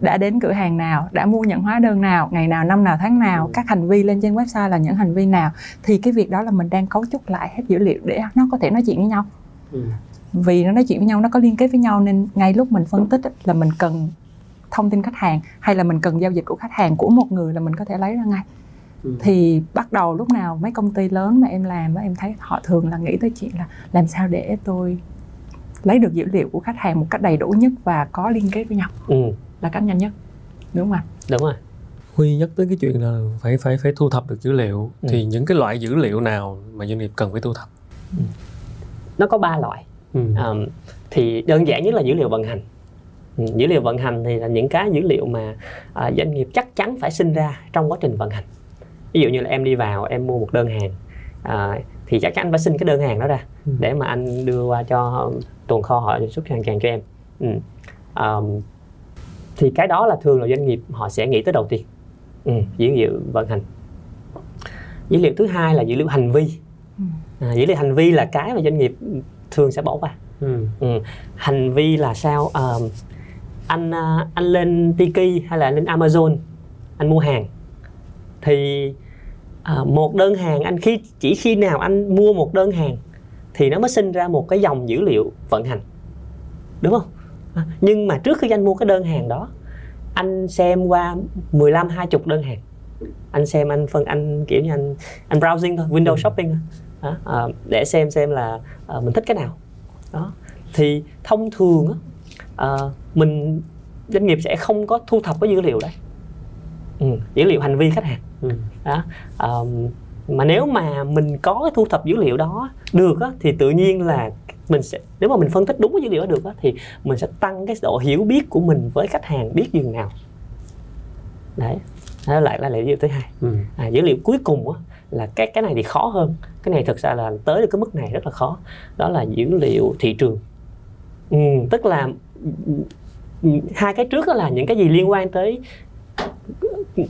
đã đến cửa hàng nào đã mua nhận hóa đơn nào ngày nào năm nào tháng nào ừ. các hành vi lên trên website là những hành vi nào thì cái việc đó là mình đang cấu trúc lại hết dữ liệu để nó có thể nói chuyện với nhau ừ. Vì nó nói chuyện với nhau nó có liên kết với nhau nên ngay lúc mình phân tích là mình cần thông tin khách hàng hay là mình cần giao dịch của khách hàng của một người là mình có thể lấy ra ngay ừ. thì bắt đầu lúc nào mấy công ty lớn mà em làm em thấy họ thường là nghĩ tới chuyện là làm sao để tôi lấy được dữ liệu của khách hàng một cách đầy đủ nhất và có liên kết với nhau ừ. là cách nhanh nhất đúng không ạ đúng rồi Huy nhắc tới cái chuyện là phải phải phải thu thập được dữ liệu ừ. thì những cái loại dữ liệu nào mà doanh nghiệp cần phải thu thập? Ừ. Nó có ba loại. Ừ. Um, thì đơn giản nhất là dữ liệu vận hành. Ừ, dữ liệu vận hành thì là những cái dữ liệu mà uh, doanh nghiệp chắc chắn phải sinh ra trong quá trình vận hành. Ví dụ như là em đi vào em mua một đơn hàng uh, thì chắc chắn anh phải xin cái đơn hàng đó ra ừ. để mà anh đưa qua cho tồn kho họ xuất hàng tràn cho em ừ. um, thì cái đó là thường là doanh nghiệp họ sẽ nghĩ tới đầu tiên ừ, dữ liệu vận hành dữ liệu thứ hai là dữ liệu hành vi ừ. à, dữ liệu hành vi là cái mà doanh nghiệp thường sẽ bỏ qua. Ừ. Ừ. hành vi là sao? À, anh anh lên Tiki hay là lên Amazon anh mua hàng. Thì à, một đơn hàng anh khi chỉ khi nào anh mua một đơn hàng thì nó mới sinh ra một cái dòng dữ liệu vận hành. Đúng không? À, nhưng mà trước khi anh mua cái đơn hàng đó anh xem qua 15 20 đơn hàng. Anh xem anh phân anh kiểu như anh anh browsing thôi window ừ. shopping thôi. À, à, để xem xem là à, mình thích cái nào? Đó. Thì thông thường á à, mình doanh nghiệp sẽ không có thu thập cái dữ liệu đấy. Ừ, dữ liệu hành vi khách hàng. Ừ. đó. Um, mà nếu mà mình có cái thu thập dữ liệu đó được á, thì tự nhiên là mình sẽ nếu mà mình phân tích đúng cái dữ liệu đó được á, thì mình sẽ tăng cái độ hiểu biết của mình với khách hàng biết dường nào. Đấy. Đó lại là dữ liệu thứ hai. Ừ. à, dữ liệu cuối cùng á, là cái cái này thì khó hơn. Cái này thực ra là tới được cái mức này rất là khó. Đó là dữ liệu thị trường. Ừ, tức là hai cái trước đó là những cái gì liên quan tới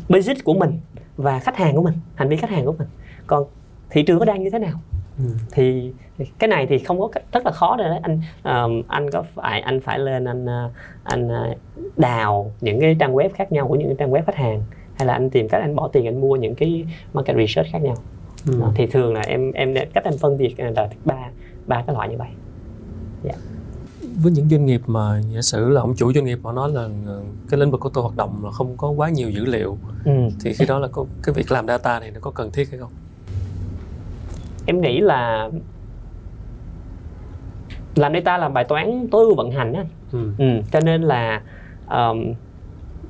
basic của mình và khách hàng của mình hành vi khách hàng của mình. Còn thị trường nó đang như thế nào? Ừ. thì cái này thì không có rất là khó rồi đấy anh um, anh có phải anh phải lên anh ờ, anh ờ, đào những cái trang web khác nhau của những cái trang web khách hàng hay là anh tìm cách anh bỏ tiền anh mua những cái market research khác nhau ừ. Đó, thì thường là em em cách em phân biệt là ba ba cái loại như vậy yeah. Dạ với những doanh nghiệp mà giả sử là ông chủ doanh nghiệp họ nói là ờ, cái lĩnh vực của tôi hoạt động là không có quá nhiều dữ liệu ừ. thì khi đó là có cái việc làm data này nó có cần thiết hay không em nghĩ là làm data là bài toán tối ưu vận hành á ừ. ừ. cho nên là um,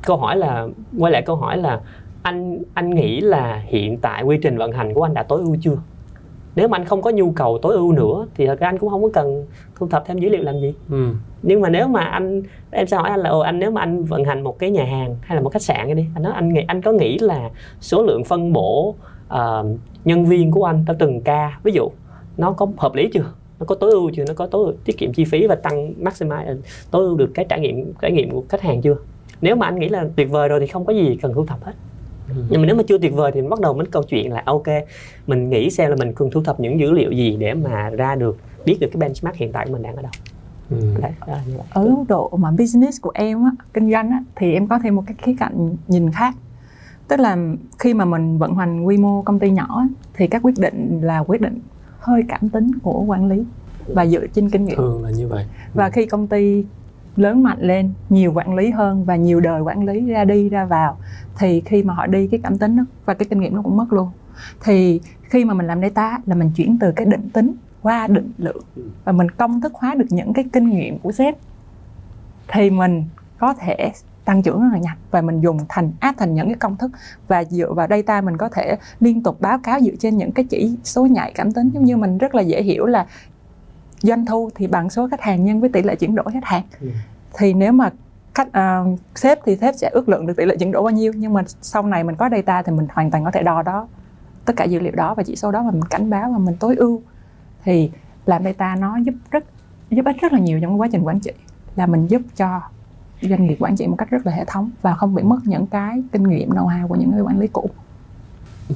câu hỏi là quay lại câu hỏi là anh anh nghĩ là hiện tại quy trình vận hành của anh đã tối ưu chưa? Nếu mà anh không có nhu cầu tối ưu nữa thì thật ra anh cũng không có cần thu thập thêm dữ liệu làm gì. Ừ. nhưng mà nếu mà anh em sẽ hỏi anh là ồ anh nếu mà anh vận hành một cái nhà hàng hay là một khách sạn đi. Anh nói anh nghĩ anh có nghĩ là số lượng phân bổ uh, nhân viên của anh theo từng ca ví dụ nó có hợp lý chưa? Nó có tối ưu chưa? Nó có tối ưu, tiết kiệm chi phí và tăng maximize tối ưu được cái trải nghiệm trải nghiệm của khách hàng chưa nếu mà anh nghĩ là tuyệt vời rồi thì không có gì cần thu thập hết. Nhưng mà nếu mà chưa tuyệt vời thì bắt đầu mới câu chuyện là ok mình nghĩ xem là mình cần thu thập những dữ liệu gì để mà ra được biết được cái benchmark hiện tại của mình đang ở đâu. Ừ. Đấy, ở góc độ mà business của em á, kinh doanh á, thì em có thêm một cái khía cạnh nhìn khác. Tức là khi mà mình vận hành quy mô công ty nhỏ thì các quyết định là quyết định hơi cảm tính của quản lý và dựa trên kinh nghiệm. Thường là như vậy. Và khi công ty lớn mạnh lên nhiều quản lý hơn và nhiều đời quản lý ra đi ra vào. Thì khi mà họ đi cái cảm tính đó, và cái kinh nghiệm nó cũng mất luôn. Thì khi mà mình làm data là mình chuyển từ cái định tính qua định lượng. Và mình công thức hóa được những cái kinh nghiệm của sếp. Thì mình có thể tăng trưởng rất là nhanh và mình dùng thành áp thành những cái công thức. Và dựa vào data mình có thể liên tục báo cáo dựa trên những cái chỉ số nhạy cảm tính. Giống như mình rất là dễ hiểu là doanh thu thì bằng số khách hàng nhân với tỷ lệ chuyển đổi khách hàng ừ. thì nếu mà khách uh, sếp thì sếp sẽ ước lượng được tỷ lệ chuyển đổi bao nhiêu nhưng mà sau này mình có data thì mình hoàn toàn có thể đo đó tất cả dữ liệu đó và chỉ số đó mà mình cảnh báo và mình tối ưu thì làm data nó giúp rất giúp ích rất là nhiều trong quá trình quản trị là mình giúp cho doanh nghiệp quản trị một cách rất là hệ thống và không bị mất những cái kinh nghiệm know-how của những người quản lý cũ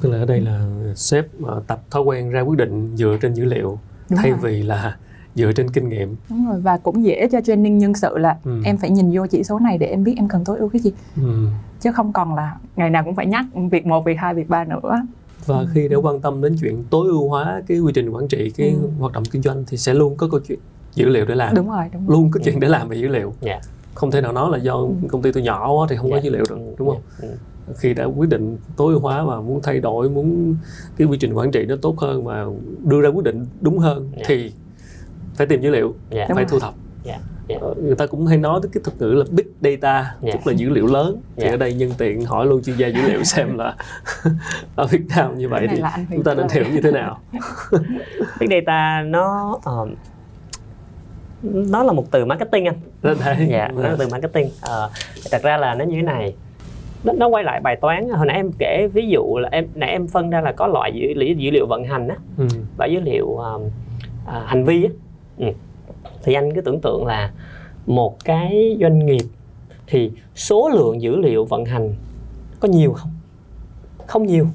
tức là ở đây là sếp ờ, tập thói quen ra quyết định dựa trên dữ liệu Đúng thay rồi. vì là dựa trên kinh nghiệm đúng rồi và cũng dễ cho training nhân sự là Ừ. em phải nhìn vô chỉ số này để em biết em cần tối ưu cái gì ừ. chứ không còn là ngày nào cũng phải nhắc việc một việc hai việc ba nữa và khi đã quan tâm đến chuyện tối ưu hóa cái quy trình quản trị cái Ừ. hoạt động kinh doanh thì sẽ luôn có câu chuyện dữ liệu để làm đúng rồi đúng rồi luôn có chuyện để làm về dữ liệu Dạ. không thể nào nói là do Ừ. công ty tôi nhỏ quá thì không có Dạ. dữ liệu được đúng không Ừ. khi đã quyết định tối ưu hóa và muốn thay đổi muốn cái quy trình quản trị nó tốt hơn và đưa ra quyết định đúng hơn Dạ. thì phải tìm dữ liệu Dạ. Đúng phải thu thập Dạ. Dạ. Ờ, người ta cũng hay nói tới cái thuật ngữ là big data Dạ. tức là dữ liệu lớn thì Dạ. ở đây nhân tiện hỏi luôn chuyên gia dữ liệu [LAUGHS] xem là ở Việt Nam như vậy thì chúng ta nên hiểu như thế nào [LAUGHS] Big data nó ờ, nó là một từ marketing anh Nên đấy. dạ nó là từ marketing Ờ, thật ra là nó như thế này nó, nó quay lại bài toán hồi nãy em kể ví dụ là em nãy em phân ra là có loại dữ liệu dữ liệu vận hành á ừ. và dữ liệu um, à, hành vi á ừ. thì anh cứ tưởng tượng là một cái doanh nghiệp thì số lượng dữ liệu vận hành có nhiều không? Không nhiều.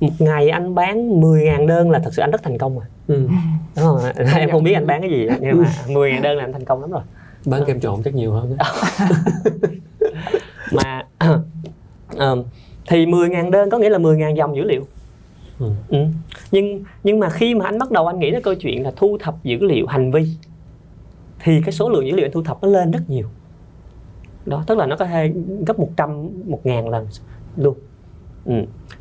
Một ngày anh bán 10.000 đơn là thật sự anh rất thành công rồi. Ừ. đúng không? [LAUGHS] Em không biết anh bán cái gì nhưng mà 10.000 đơn là anh thành công lắm rồi. Bán kem trộn chắc nhiều hơn [LAUGHS] mà [CLEARS THROAT] ờm, thì 10.000 đơn có nghĩa là 10.000 dòng dữ liệu Ừ. Ừ. nhưng nhưng mà khi mà anh bắt đầu anh nghĩ đến câu chuyện là thu thập dữ liệu hành vi, thì cái số lượng dữ liệu anh thu thập nó lên rất nhiều đó, tức là nó có thể gấp 100 một ngàn lần luôn ừ.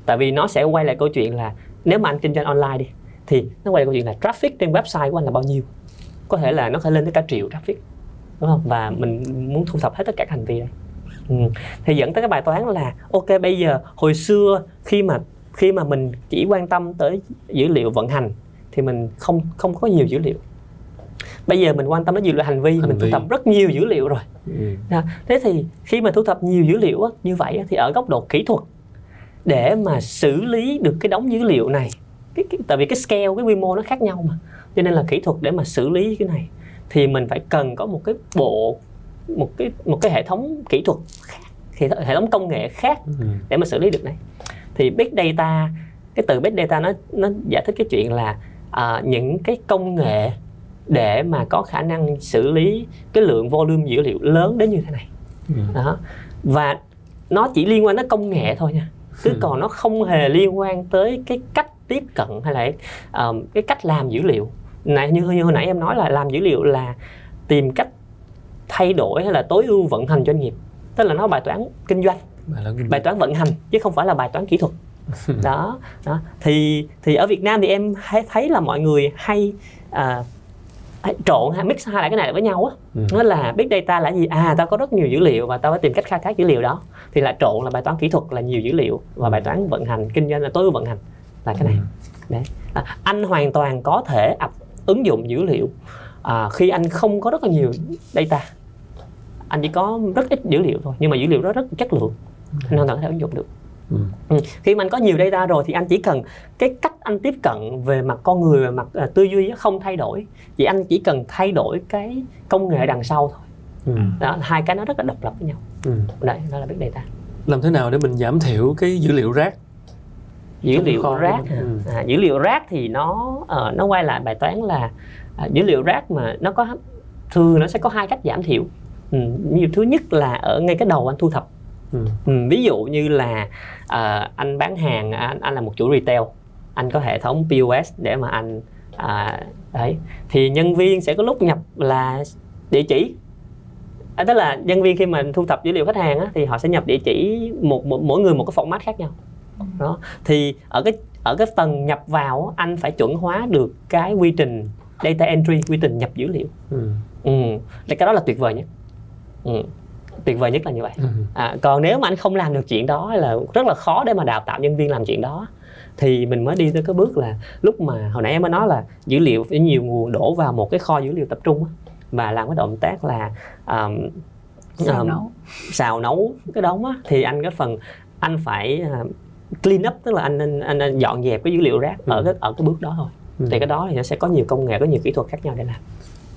tại vì nó sẽ quay lại câu chuyện là nếu mà anh kinh doanh online đi, thì nó quay lại câu chuyện là traffic trên website của anh là bao nhiêu có thể là nó có thể lên tới cả triệu traffic, đúng không và mình muốn thu thập hết tất cả các hành vi đấy ừ. thì dẫn tới cái bài toán là, ok, bây giờ hồi xưa khi mà khi mà mình chỉ quan tâm tới dữ liệu vận hành thì mình không không có nhiều dữ liệu. Bây giờ mình quan tâm đến dữ liệu hành vi Hành mình thu thập rất nhiều dữ liệu rồi. Ừ. À, thế thì khi mà thu thập nhiều dữ liệu như vậy thì ở góc độ kỹ thuật để mà xử lý được cái đống dữ liệu này cái, cái, tại vì cái scale cái quy mô nó khác nhau mà. Cho nên là kỹ thuật để mà xử lý cái này thì mình phải cần có một cái bộ một cái một cái hệ thống kỹ thuật khác hệ, hệ thống công nghệ khác Ừ. để mà xử lý được này thì big data cái từ big data nó nó giải thích cái chuyện là à, những cái công nghệ để mà có khả năng xử lý cái lượng volume dữ liệu lớn đến như thế này. Ừ. đó. Và nó chỉ liên quan đến công nghệ thôi nha. Chứ Ừ. còn nó không hề liên quan tới cái cách tiếp cận hay là um, cái cách làm dữ liệu. Này như, như hồi nãy em nói là làm dữ liệu là tìm cách thay đổi hay là tối ưu vận hành doanh nghiệp. Tức là nó bài toán kinh doanh Bài là- toán vận hành chứ không phải là bài toán kỹ thuật. [LAUGHS] Đó đó. Thì thì ở Việt Nam thì em hay thấy là mọi người hay à, trộn hay mix hai lại cái này với nhau á. Ừ. nó là big data là gì? À tao có rất nhiều dữ liệu và tao phải tìm cách khai thác dữ liệu đó. Thì lại trộn là bài toán kỹ thuật là nhiều dữ liệu và bài toán vận hành kinh doanh là tối ưu vận hành là cái này. Đấy. À, anh hoàn toàn có thể ập ứng dụng dữ liệu à, khi anh không có rất là nhiều data. Anh chỉ có rất ít dữ liệu thôi nhưng mà dữ liệu đó rất chất lượng anh hoàn toàn có thể ứng dụng được Ừ. Ừ. khi mà anh có nhiều data rồi thì anh chỉ cần cái cách anh tiếp cận về mặt con người về mặt à, tư duy không thay đổi chỉ anh chỉ cần thay đổi cái công nghệ đằng sau thôi Ừ. đó hai cái nó rất là độc lập với nhau Ừ. đấy đó là big data làm thế nào để mình giảm thiểu cái dữ liệu rác dữ liệu rác? Ừ. à, dữ liệu rác thì nó ờ, nó quay lại bài toán là à, dữ liệu rác mà nó có thường nó sẽ có hai cách giảm thiểu ừ, như thứ nhất là ở ngay cái đầu anh thu thập Ừ. ừ, ví dụ như là à, anh bán hàng anh, anh là một chủ retail anh có hệ thống POS để mà anh à, đấy thì nhân viên sẽ có lúc nhập là địa chỉ à, tức là nhân viên khi mà thu thập dữ liệu khách hàng á, thì họ sẽ nhập địa chỉ một, một mỗi người một cái format khác nhau đó thì ở cái ở cái tầng nhập vào anh phải chuẩn hóa được cái quy trình data entry quy trình nhập dữ liệu Ừ. ừ. Cái đó là tuyệt vời nhất ừ. Tuyệt vời nhất là như vậy Ừ. à, còn nếu mà anh không làm được chuyện đó là rất là khó để mà đào tạo nhân viên làm chuyện đó thì mình mới đi tới cái bước là lúc mà hồi nãy em mới nói là dữ liệu phải nhiều nguồn đổ vào một cái kho dữ liệu tập trung và làm cái động tác là um, Xào um, nấu. xào nấu cái đống á, thì anh cái phần anh phải uh, clean up tức là anh anh, anh, anh dọn dẹp cái dữ liệu rác ở Ừ. cái ở cái bước đó thôi Ừ. thì cái đó thì nó sẽ có nhiều công nghệ có nhiều kỹ thuật khác nhau để làm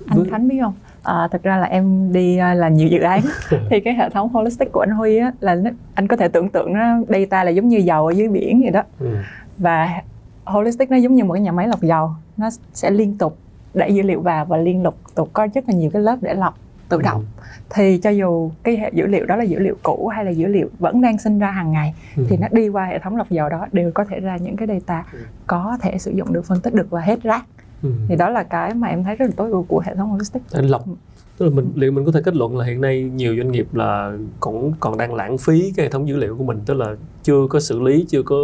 anh Khánh biết không à, thực ra là em đi uh, làm nhiều dự án [LAUGHS] thì cái hệ thống holistic của anh Huy á là anh có thể tưởng tượng nó data là giống như dầu ở dưới biển vậy đó ừ. và holistic nó giống như một cái nhà máy lọc dầu nó sẽ liên tục đẩy dữ liệu vào và liên tục có rất là nhiều cái lớp để lọc tự động ừ. thì cho dù cái hệ dữ liệu đó là dữ liệu cũ hay là dữ liệu vẫn đang sinh ra hàng ngày ừ. thì nó đi qua hệ thống lọc dầu đó đều có thể ra những cái data ừ. có thể sử dụng được phân tích được và hết rác ừ. thì đó là cái mà em thấy rất là tối ưu của hệ thống logistics anh lọc tức là mình liệu mình có thể kết luận là hiện nay nhiều doanh nghiệp là cũng còn đang lãng phí cái hệ thống dữ liệu của mình tức là chưa có xử lý chưa có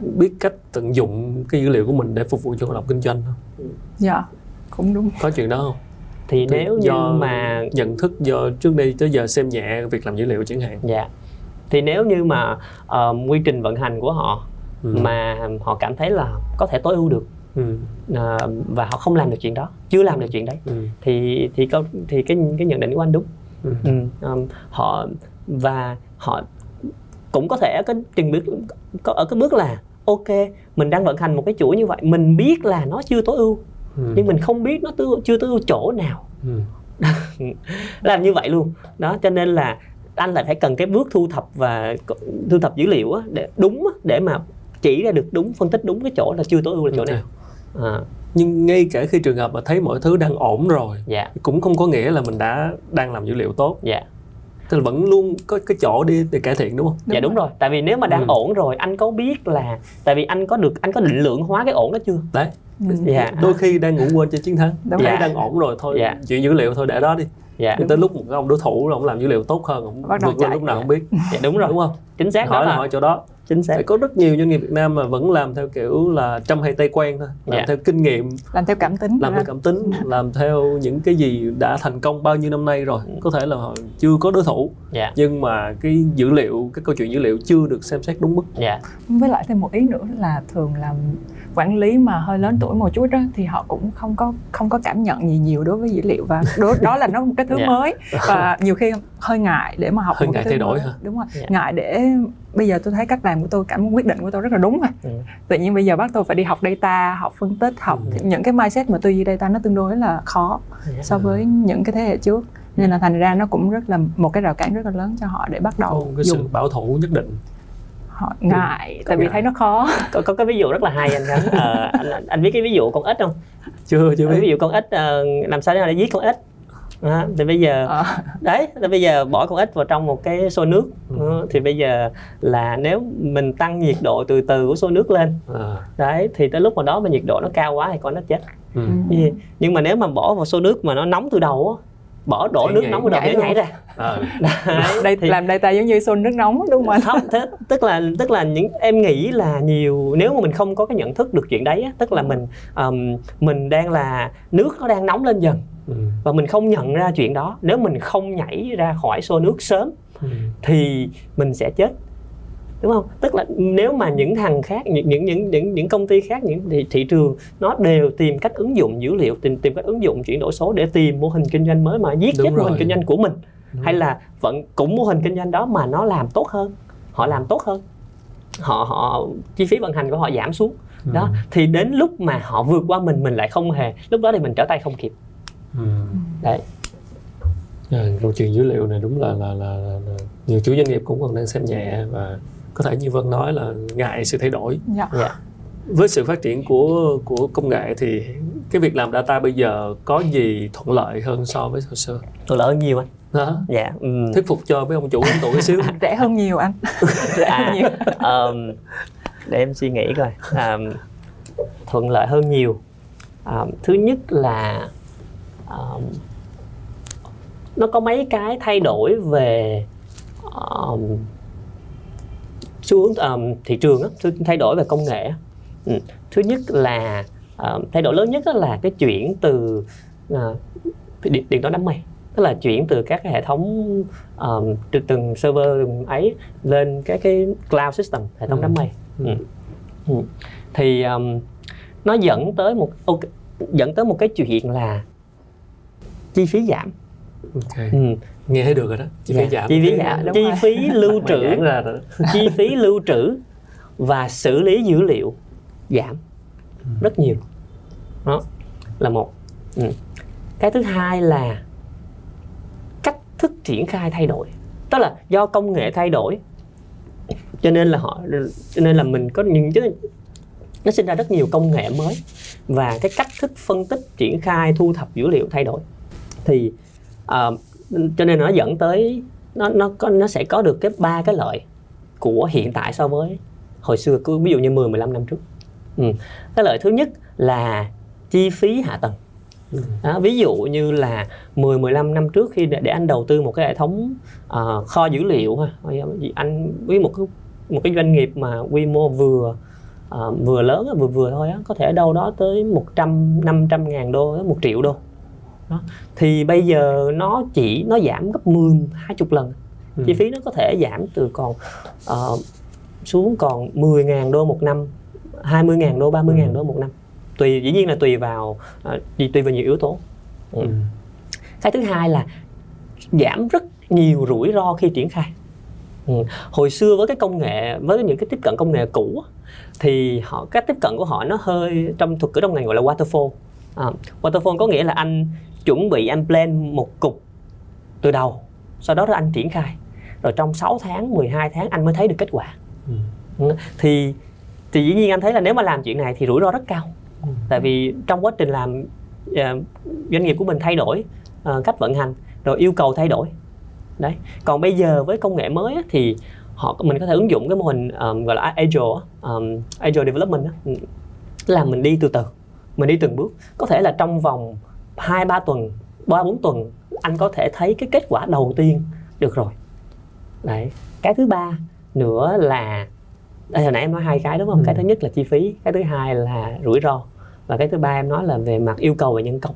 biết cách tận dụng cái dữ liệu của mình để phục vụ cho hoạt động kinh doanh không? Dạ, cũng đúng. Có chuyện đó không? Thì, thì nếu do như mà nhận thức do trước đây tới giờ xem nhẹ việc làm dữ liệu chẳng hạn. Dạ. Thì nếu như mà uh, quy trình vận hành của họ ừ. mà họ cảm thấy là có thể tối ưu được ừ. à, và họ không làm được chuyện đó chưa làm được chuyện đấy ừ. thì thì câu thì cái cái nhận định của anh đúng ừ. Ừ. Um, họ và họ cũng có thể có chừng bước có ở cái bước là ok mình đang vận hành một cái chuỗi như vậy mình biết là nó chưa tối ưu ừ. nhưng mình không biết nó tư, chưa tối ưu chỗ nào ừ. [LAUGHS] làm như vậy luôn đó cho nên là anh lại phải cần cái bước thu thập và thu thập dữ liệu á, để đúng á, để mà chỉ ra được đúng phân tích đúng cái chỗ là chưa tối ưu là chỗ okay. nào à. nhưng ngay cả khi trường hợp mà thấy mọi thứ đang ổn rồi dạ. cũng không có nghĩa là mình đã đang làm dữ liệu tốt dạ tức là vẫn luôn có cái chỗ đi để cải thiện đúng không đúng dạ đúng rồi. rồi tại vì nếu mà đang ừ. ổn rồi anh có biết là tại vì anh có được anh có định lượng hóa cái ổn đó chưa đấy ừ. dạ. đôi khi đang ngủ quên trên chiến thắng đúng dạ. đang ổn rồi thôi dạ. chuyện dữ liệu thôi để đó đi dạ. Nhưng tới lúc một ông đối thủ là ông làm dữ liệu tốt hơn ông vượt lên lúc nào không biết dạ đúng rồi đúng không chính xác hỏi đó là hỏi chỗ đó chính xác Phải có rất nhiều doanh nghiệp Việt Nam mà vẫn làm theo kiểu là trăm hay tay quen thôi làm yeah. Dạ. theo kinh nghiệm làm theo cảm tính làm theo cảm tính làm theo những cái gì đã thành công bao nhiêu năm nay rồi có thể là họ chưa có đối thủ yeah. Dạ. nhưng mà cái dữ liệu cái câu chuyện dữ liệu chưa được xem xét đúng mức yeah. Dạ. với lại thêm một ý nữa là thường làm quản lý mà hơi lớn tuổi một chút đó thì họ cũng không có không có cảm nhận gì nhiều đối với dữ liệu và đó, đó là nó một cái thứ yeah. mới và nhiều khi hơi ngại để mà học hơi một ngại cái thay đổi mới. hả đúng rồi yeah. ngại để bây giờ tôi thấy cách làm của tôi cảm quyết định của tôi rất là đúng rồi ừ. tự nhiên bây giờ bắt tôi phải đi học data học phân tích học ừ. những cái mindset mà tư duy data nó tương đối là khó yeah. so với những cái thế hệ trước nên là thành ra nó cũng rất là một cái rào cản rất là lớn cho họ để bắt đầu cái dùng. sự bảo thủ nhất định họ ngại ừ, tại vì ngại. thấy nó khó có, có cái ví dụ rất là hay anh khánh à, anh, anh biết cái ví dụ con ếch không chưa chưa biết ví dụ con ếch uh, làm sao để giết con ếch à, thì bây giờ à. đấy thì bây giờ bỏ con ếch vào trong một cái xô nước ừ. thì bây giờ là nếu mình tăng nhiệt độ từ từ của xô nước lên à. đấy thì tới lúc mà đó mà nhiệt độ nó cao quá thì con nó chết ừ. nhưng mà nếu mà bỏ vào xô nước mà nó nóng từ đầu á bỏ đổ thì nước nóng vào đầu để nhảy ra ờ. [LAUGHS] đây thì làm data giống như xôn nước nóng đúng không không thế tức là tức là những em nghĩ là nhiều nếu mà mình không có cái nhận thức được chuyện đấy á, tức là mình um, mình đang là nước nó đang nóng lên dần ừ. và mình không nhận ra chuyện đó. Nếu mình không nhảy ra khỏi xô nước sớm ừ. thì mình sẽ chết. Đúng không? Tức là nếu mà những thằng khác những những những những những công ty khác những thị, thị trường nó đều tìm cách ứng dụng dữ liệu tìm tìm cách ứng dụng chuyển đổi số để tìm mô hình kinh doanh mới mà giết chết mô hình kinh doanh của mình đúng hay là vẫn cũng mô hình kinh doanh đó mà nó làm tốt hơn họ làm tốt hơn. Họ họ chi phí vận hành của họ giảm xuống. Ừ. đó thì đến lúc mà họ vượt qua mình mình lại không hề lúc đó thì mình trở tay không kịp ừ. đấy. À, câu chuyện dữ liệu này đúng là là, là, là, là nhiều chủ doanh nghiệp cũng còn đang xem nhẹ và có thể như vân nói là ngại sự thay đổi. Dạ. Yeah. với sự phát triển của của công nghệ thì cái việc làm data bây giờ có gì thuận lợi hơn so với hồi xưa? Thuận lợi hơn nhiều anh. Hả? dạ um... thuyết phục cho mấy ông chủ lớn tuổi xíu rẻ hơn nhiều anh. [LAUGHS] Rẻ à, hơn nhiều. Um, để em suy nghĩ coi. Um, thuận lợi hơn nhiều. Um, thứ nhất là um, nó có mấy cái thay đổi về um, xu hướng um, thị trường á, thay đổi về công nghệ ừ. thứ nhất là um, thay đổi lớn nhất là cái chuyển từ uh, điện, điện toán đám mây tức là chuyển từ các cái hệ thống um, từ từng server từng ấy lên các cái cloud system hệ thống ừ. đám mây. Ừ. Ừ. thì um, nó dẫn tới một okay, dẫn tới một cái chuyện là chi phí giảm. Okay. ừ. Nghe thấy được rồi đó. Chi phí dạ, giảm. Chi phí giảm chi phí lưu trữ. [LAUGHS] chi phí lưu trữ và xử lý dữ liệu giảm. Ừ. rất nhiều. Đó là một. Ừ. cái thứ hai là cách thức triển khai thay đổi. Tức là do công nghệ thay đổi cho nên là họ cho nên là mình có những chứ nó sinh ra rất nhiều công nghệ mới và cái cách thức phân tích triển khai thu thập dữ liệu thay đổi thì uh, cho nên nó dẫn tới nó nó có nó sẽ có được cái ba cái lợi của hiện tại so với hồi xưa cứ ví dụ như 10 15 năm trước. Ừ. Cái lợi thứ nhất là chi phí hạ tầng. Ừ. Đó, ví dụ như là 10 15 năm trước khi để, để anh đầu tư một cái hệ thống uh, kho dữ liệu ha, anh với một cái một cái doanh nghiệp mà quy mô vừa uh, vừa lớn vừa vừa thôi á có thể đâu đó tới 100 500 ngàn đô một triệu đô đó. thì bây giờ nó chỉ nó giảm gấp 10 20 lần ừ. chi phí nó có thể giảm từ còn uh, xuống còn 10 ngàn đô một năm 20 ngàn đô 30 ngàn ừ. đô một năm tùy dĩ nhiên là tùy vào uh, tùy vào nhiều yếu tố ừ. Ừ. cái thứ hai là giảm rất nhiều rủi ro khi triển khai ừ. hồi xưa với cái công nghệ với những cái tiếp cận công nghệ cũ thì họ cách tiếp cận của họ nó hơi trong thuật ngữ trong ngành gọi là waterfall à, waterfall có nghĩa là anh chuẩn bị anh plan một cục từ đầu sau đó anh triển khai rồi trong 6 tháng 12 tháng anh mới thấy được kết quả ừ. ừ. thì thì dĩ nhiên anh thấy là nếu mà làm chuyện này thì rủi ro rất cao ừ. tại vì trong quá trình làm uh, doanh nghiệp của mình thay đổi uh, cách vận hành rồi yêu cầu thay đổi đấy còn bây giờ với công nghệ mới á, thì họ mình có thể ứng dụng cái mô hình um, gọi là agile um, agile development đó. Ừ. là mình đi từ từ mình đi từng bước có thể là trong vòng hai ba tuần ba bốn tuần anh có thể thấy cái kết quả đầu tiên được rồi đấy cái thứ ba nữa là đây hồi nãy em nói hai cái đúng không ừ. cái thứ nhất là chi phí cái thứ hai là rủi ro và cái thứ ba em nói là về mặt yêu cầu về nhân công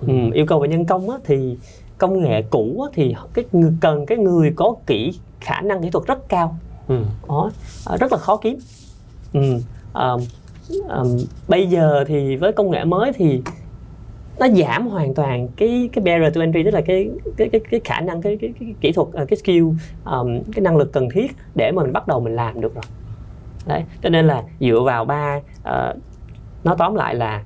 ừ. Ừ, yêu cầu về nhân công á, thì công nghệ cũ á, thì cái cần cái người có kỹ khả năng kỹ thuật rất cao ừ. đó, rất là khó kiếm ừ. um, um, bây giờ thì với công nghệ mới thì nó giảm hoàn toàn cái cái barrier to entry tức là cái cái cái, cái khả năng cái, cái, cái kỹ thuật ờ, cái skill um, cái năng lực cần thiết để mà mình bắt đầu mình làm được rồi. Đấy cho nên là dựa vào ba uh, nó tóm lại là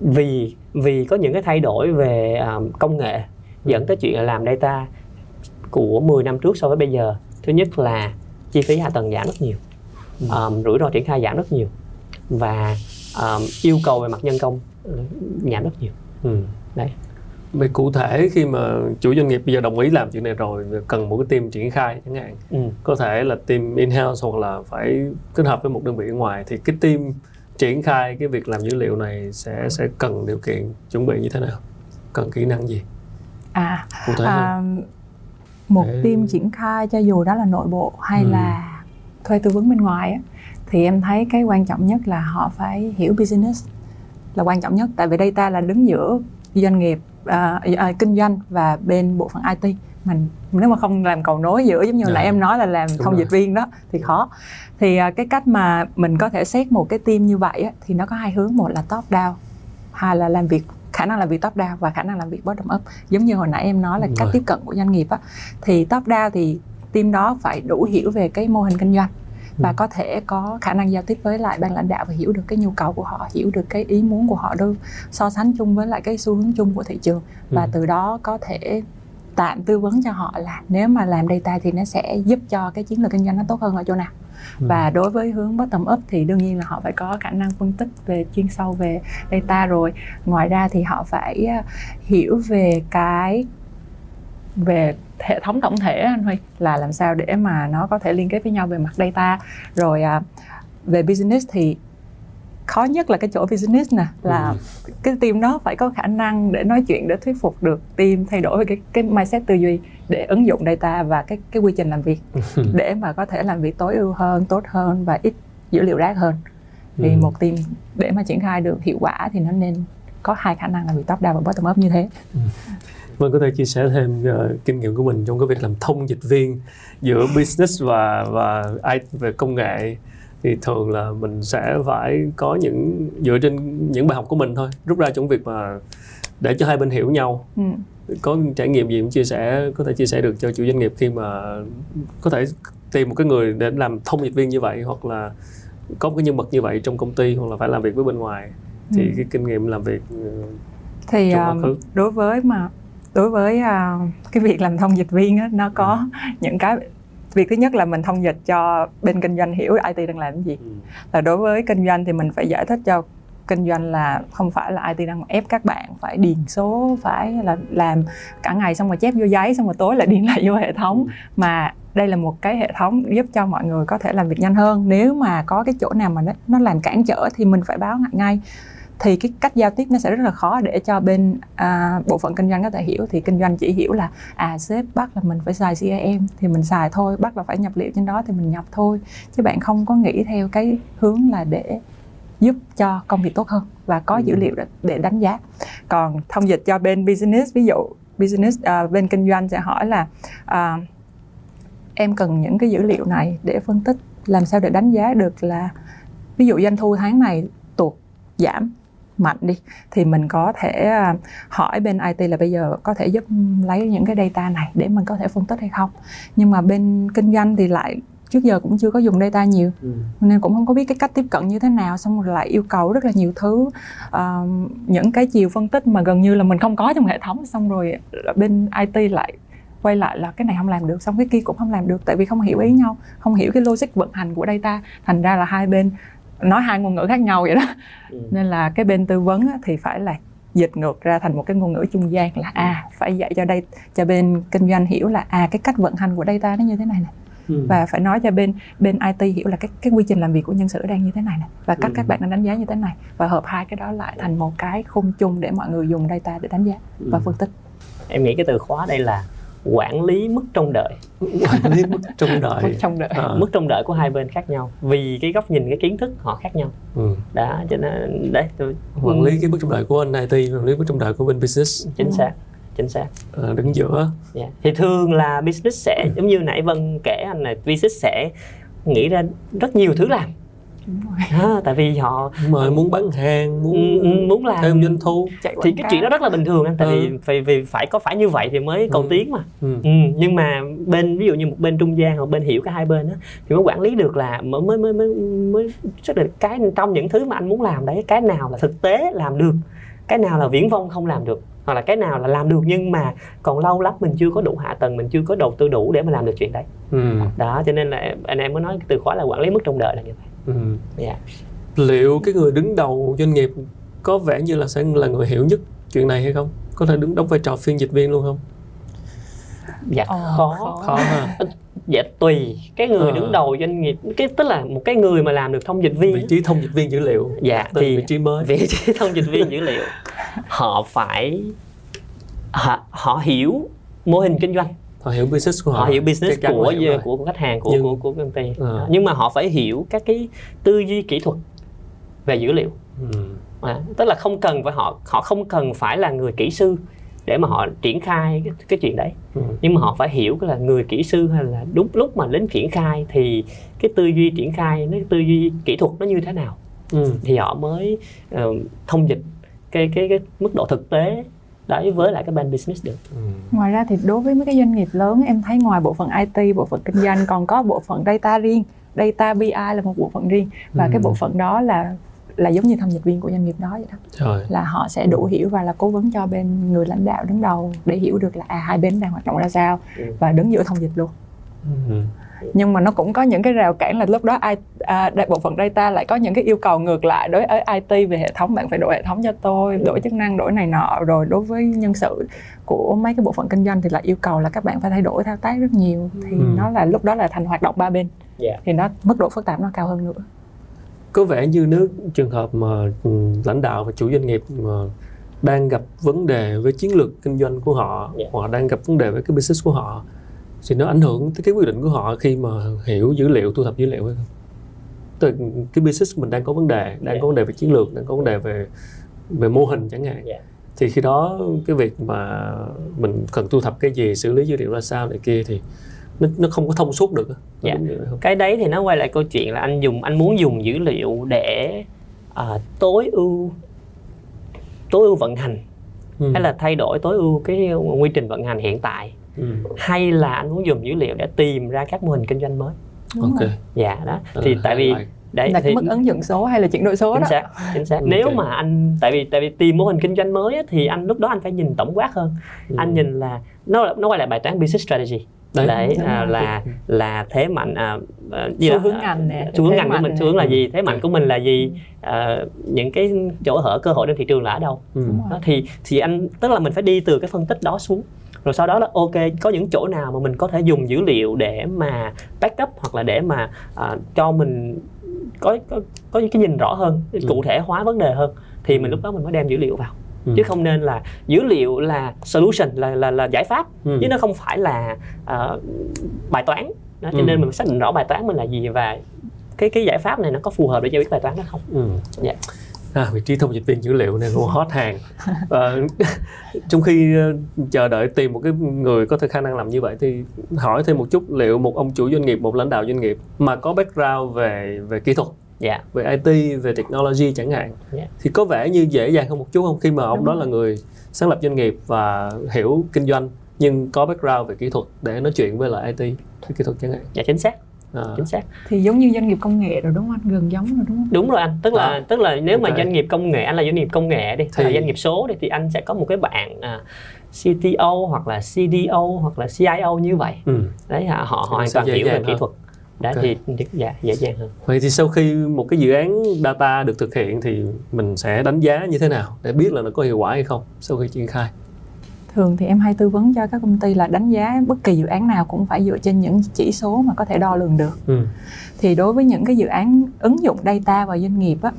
vì vì có những cái thay đổi về um, công nghệ dẫn tới chuyện là làm data của 10 năm trước so với bây giờ. Thứ nhất là chi phí hạ tầng giảm rất nhiều um, rủi ro triển khai giảm rất nhiều và um, yêu cầu về mặt nhân công giảm rất nhiều. Ừ. đấy. Về cụ thể khi mà chủ doanh nghiệp bây giờ đồng ý làm chuyện này rồi cần một cái team triển khai chẳng hạn ừ. có thể là team in-house hoặc là phải kết hợp với một đơn vị ở ngoài thì cái team triển khai cái việc làm dữ liệu này sẽ sẽ cần điều kiện chuẩn bị như thế nào? Cần kỹ năng gì? À cụ thể à, một Để... team triển khai cho dù đó là nội bộ hay ừ. là thuê tư vấn bên ngoài á, thì em thấy cái quan trọng nhất là họ phải hiểu business là quan trọng nhất tại vì data là đứng giữa doanh nghiệp uh, uh, kinh doanh và bên bộ phận IT mình nếu mà không làm cầu nối giữa giống như là dạ. em nói là làm Đúng thông rồi. dịch viên đó thì khó thì uh, cái cách mà mình có thể xét một cái team như vậy á, thì nó có hai hướng một là top down hai là làm việc khả năng làm việc top down và khả năng làm việc bottom up giống như hồi nãy em nói là Đúng cách rồi. tiếp cận của doanh nghiệp á thì top down thì team đó phải đủ hiểu về cái mô hình kinh doanh và ừ. có thể có khả năng giao tiếp với lại ban lãnh đạo và hiểu được cái nhu cầu của họ hiểu được cái ý muốn của họ đâu so sánh chung với lại cái xu hướng chung của thị trường và ừ. từ đó có thể tạm tư vấn cho họ là nếu mà làm data thì nó sẽ giúp cho cái chiến lược kinh doanh nó tốt hơn ở chỗ nào ừ. và đối với hướng bottom up thì đương nhiên là họ phải có khả năng phân tích về chuyên sâu về data rồi ngoài ra thì họ phải ờ, hiểu về cái về hệ thống tổng thể anh Huy là làm sao để mà nó có thể liên kết với nhau về mặt data rồi à, về business thì khó nhất là cái chỗ business nè là ừ. cái team đó phải có khả năng để nói chuyện để thuyết phục được team thay đổi cái cái mindset tư duy để ứng dụng data và cái cái quy trình làm việc [LAUGHS] để mà có thể làm việc tối ưu hơn tốt hơn và ít dữ liệu rác hơn thì ừ. một team để mà triển khai được hiệu quả thì nó nên có hai khả năng là việc top down và bottom up như thế ừ. Vâng, có thể chia sẻ thêm uh, kinh nghiệm của mình trong cái việc làm thông dịch viên giữa business và và ai về công nghệ thì thường là mình sẽ phải có những dựa trên những bài học của mình thôi rút ra trong việc mà để cho hai bên hiểu nhau ừ. có trải nghiệm gì cũng chia sẻ có thể chia sẻ được cho chủ doanh nghiệp khi mà có thể tìm một cái người để làm thông dịch viên như vậy hoặc là có một cái nhân vật như vậy trong công ty hoặc là phải làm việc với bên ngoài thì ừ. cái kinh nghiệm làm việc thì trong quá um, đối với mà đối với uh, cái việc làm thông dịch viên á, nó có những cái việc thứ nhất là mình thông dịch cho bên kinh doanh hiểu IT đang làm cái gì. Ừ. là đối với kinh doanh thì mình phải giải thích cho kinh doanh là không phải là IT đang ép các bạn phải điền số phải là làm cả ngày xong rồi chép vô giấy xong rồi tối lại điền lại vô hệ thống. Mà đây là một cái hệ thống giúp cho mọi người có thể làm việc nhanh hơn. Nếu mà có cái chỗ nào mà nó, nó làm cản trở thì mình phải báo ngay thì cái cách giao tiếp nó sẽ rất là khó để cho bên à, bộ phận kinh doanh có thể hiểu. Thì kinh doanh chỉ hiểu là à sếp bắt là mình phải xài CRM thì mình xài thôi bắt là phải nhập liệu trên đó thì mình nhập thôi. Chứ bạn không có nghĩ theo cái hướng là để giúp cho công việc tốt hơn và có dữ liệu để, đánh giá. Còn thông dịch cho bên business ví dụ business à, bên kinh doanh sẽ hỏi là à, em cần những cái dữ liệu này để phân tích làm sao để đánh giá được là ví dụ doanh thu tháng này tụt giảm mạnh đi thì mình có thể à, hỏi bên IT là bây giờ có thể giúp lấy những cái data này để mình có thể phân tích hay không. Nhưng mà bên kinh doanh thì lại trước giờ cũng chưa có dùng data nhiều Ừ. nên cũng không có biết cái cách tiếp cận như thế nào xong rồi lại yêu cầu rất là nhiều thứ Ờ, những cái chiều phân tích mà gần như là mình không có trong hệ thống. Xong rồi bên IT lại quay lại là cái này không làm được xong cái kia cũng không làm được tại vì không hiểu ý nhau không hiểu cái logic vận hành của data. Thành ra là hai bên nói hai ngôn ngữ khác nhau vậy đó Ừ. nên là cái bên tư vấn thì phải là dịch ngược ra thành một cái ngôn ngữ trung gian là à phải dạy cho đây cho bên kinh doanh hiểu là à cái cách vận hành của data nó như thế này nè Ừ. và phải nói cho bên bên IT hiểu là cái cái quy trình làm việc của nhân sự đang như thế này nè và cách Ừ. các bạn đang đánh giá như thế này và hợp hai cái đó lại thành một cái khung chung để mọi người dùng data để đánh giá và Ừ. phân tích em nghĩ cái từ khóa đây là quản lý mức trông đợi quản lý mức trông [LAUGHS] Mức đợi trong đợi À. mức trông đợi của hai bên khác nhau vì cái góc nhìn cái kiến thức họ khác nhau Ừ. đó cho nên đấy tôi quản lý cái mức trông đợi của anh IT quản lý mức trông đợi của bên business chính xác chính xác ờ, đứng giữa Dạ. thì thường là business sẽ giống như nãy Vân kể anh này business sẽ nghĩ ra rất nhiều thứ làm. À, tại vì họ mời muốn bán hàng muốn ừ, ừ, muốn làm thêm doanh thu chạy thì cái cáo. chuyện đó rất là bình thường anh tại Ừ. vì phải vì phải có phải như vậy thì mới cầu Ừ. tiến mà ừ. ừ, nhưng mà bên ví dụ như một bên trung gian hoặc bên hiểu cả hai bên á thì mới quản lý được là mới mới mới mới, mới xác định cái trong những thứ mà anh muốn làm đấy cái nào là thực tế làm được cái nào là viễn vông không làm được hoặc là cái nào là làm được nhưng mà còn lâu lắm mình chưa có đủ hạ tầng mình chưa có đầu tư đủ để mà làm được chuyện đấy Ừ. đó cho nên là anh em mới nói cái từ khóa là quản lý mức trông đợi là như vậy Ừ. Dạ. liệu cái người đứng đầu doanh nghiệp có vẻ như là sẽ là người hiểu nhất chuyện này hay không? Có thể đứng đóng vai trò phiên dịch viên luôn không? Dạ Ồ, khó. khó. khó ha. Dạ tùy. Cái người Ờ. đứng đầu doanh nghiệp cái tức là một cái người mà làm được thông dịch viên vị trí thông dịch viên dữ liệu. Dạ tên thì vị trí mới. vị trí thông dịch viên dữ liệu. Họ phải họ, họ hiểu mô hình kinh doanh họ hiểu business của họ họ hiểu business Chắc của rồi. của, của khách hàng của Nhưng- của của công ty Ờ. nhưng mà họ phải hiểu các cái tư duy kỹ thuật về dữ liệu ừ. à, tức là không cần phải họ họ không cần phải là người kỹ sư để mà họ triển khai cái, cái chuyện đấy Ừ. nhưng mà họ phải hiểu là người kỹ sư hay là đúng lúc mà đến triển khai thì cái tư duy triển khai nó tư duy kỹ thuật nó như thế nào Ừ. thì họ mới ờ, thông dịch cái cái cái mức độ thực tế đối với lại cái bên business được Ừ. ngoài ra thì đối với mấy cái doanh nghiệp lớn em thấy ngoài bộ phận IT bộ phận kinh doanh còn có bộ phận data riêng data BI là một bộ phận riêng và Ừ. cái bộ phận đó là là giống như thông dịch viên của doanh nghiệp đó vậy đó Trời. là họ sẽ đủ hiểu và là cố vấn cho bên người lãnh đạo đứng đầu để hiểu được là à hai bên đang hoạt động ra sao Ừ. và đứng giữa thông dịch luôn Ừ. nhưng mà nó cũng có những cái rào cản là lúc đó ai à, đại bộ phận data lại có những cái yêu cầu ngược lại đối với IT về hệ thống bạn phải đổi hệ thống cho tôi đổi chức năng đổi này nọ rồi đối với nhân sự của mấy cái bộ phận kinh doanh thì lại yêu cầu là các bạn phải thay đổi thao tác rất nhiều thì Ừ. nó là lúc đó là thành hoạt động ba bên Dạ. thì nó mức độ phức tạp nó cao hơn nữa có vẻ như nếu trường hợp mà ừ, lãnh đạo và chủ doanh nghiệp mà đang gặp vấn đề với chiến lược kinh doanh của họ Dạ. hoặc đang gặp vấn đề với cái business của họ thì nó ảnh hưởng tới cái quyết định của họ khi mà hiểu dữ liệu thu thập dữ liệu hay không Tức là cái business mình đang có vấn đề đang Dạ. có vấn đề về chiến lược đang có vấn đề về về mô hình chẳng hạn Dạ. thì khi đó cái việc mà mình cần thu thập cái gì xử lý dữ liệu ra sao này kia thì nó, nó không có thông suốt được Dạ. cái đấy thì nó quay lại câu chuyện là anh dùng anh muốn dùng dữ liệu để ờ, tối ưu tối ưu vận hành Ừ. hay là thay đổi tối ưu cái quy trình vận hành hiện tại ừ. hay là anh muốn dùng dữ liệu để tìm ra các mô hình kinh doanh mới? Đúng ok. rồi. dạ đó. Ờ, thì tại vì đấy là cái mức ứng dụng số hay là chuyển đổi số chính đó? xác chính xác. Ok. nếu mà anh tại vì tại vì tìm mô hình kinh doanh mới á, thì anh lúc đó anh phải nhìn tổng quát hơn. Ừ. anh nhìn là nó nó quay lại bài toán business strategy. Đấy. đấy à, là là thế mạnh à, à, gì xu hướng à, ngành nè xu hướng ngành của mình xu hướng là gì thế mạnh của mình là gì? À, những cái chỗ hở cơ hội trên thị trường là ở đâu? Ừ. Đó, thì thì anh tức là mình phải đi từ cái phân tích đó xuống rồi sau đó là ok có những chỗ nào mà mình có thể dùng dữ liệu để mà backup hoặc là để mà à, cho mình có có có những cái nhìn rõ hơn cụ thể hóa vấn đề hơn thì mình lúc đó mình mới đem dữ liệu vào Ừ. chứ không nên là dữ liệu là solution là là là giải pháp Ừ. chứ nó không phải là ờ, bài toán đó, cho Ừ. nên mình phải xác định rõ bài toán mình là gì và cái cái giải pháp này nó có phù hợp để giải quyết bài toán đó không Ừ. Dạ. À, vị trí thông dịch viên dữ liệu này cũng hot hàng. Ờ, [LAUGHS] trong khi ờ, chờ đợi tìm một cái người có thể khả năng làm như vậy thì hỏi thêm một chút liệu một ông chủ doanh nghiệp một lãnh đạo doanh nghiệp mà có background về về kỹ thuật dạ. về IT về technology chẳng hạn Dạ. thì có vẻ như dễ dàng hơn một chút không? Khi mà ông Đúng đó là người sáng lập doanh nghiệp và hiểu kinh doanh nhưng có background về kỹ thuật để nói chuyện với lại IT kỹ thuật chẳng hạn. Dạ chính xác à, chính xác thì giống như doanh nghiệp công nghệ rồi đúng không anh gần giống rồi đúng không đúng rồi anh tức là À. tức là nếu mà Ok. doanh nghiệp công nghệ anh là doanh nghiệp công nghệ đi Thì- doanh nghiệp số đi thì anh sẽ có một cái bạn à, CTO hoặc là CDO hoặc là CIO như vậy ừ. đấy họ họ hoàn toàn hiểu về kỹ thuật đấy Ok. thì thì dạ dễ dàng hơn Vậy thì sau khi một cái dự án data được thực hiện thì mình sẽ đánh giá như thế nào để biết là nó có hiệu quả hay không sau khi triển khai? Thường thì em hay tư vấn cho các công ty là đánh giá bất kỳ dự án nào cũng phải dựa trên những chỉ số mà có thể đo lường được Ừ. thì đối với những cái dự án ứng dụng data vào doanh nghiệp á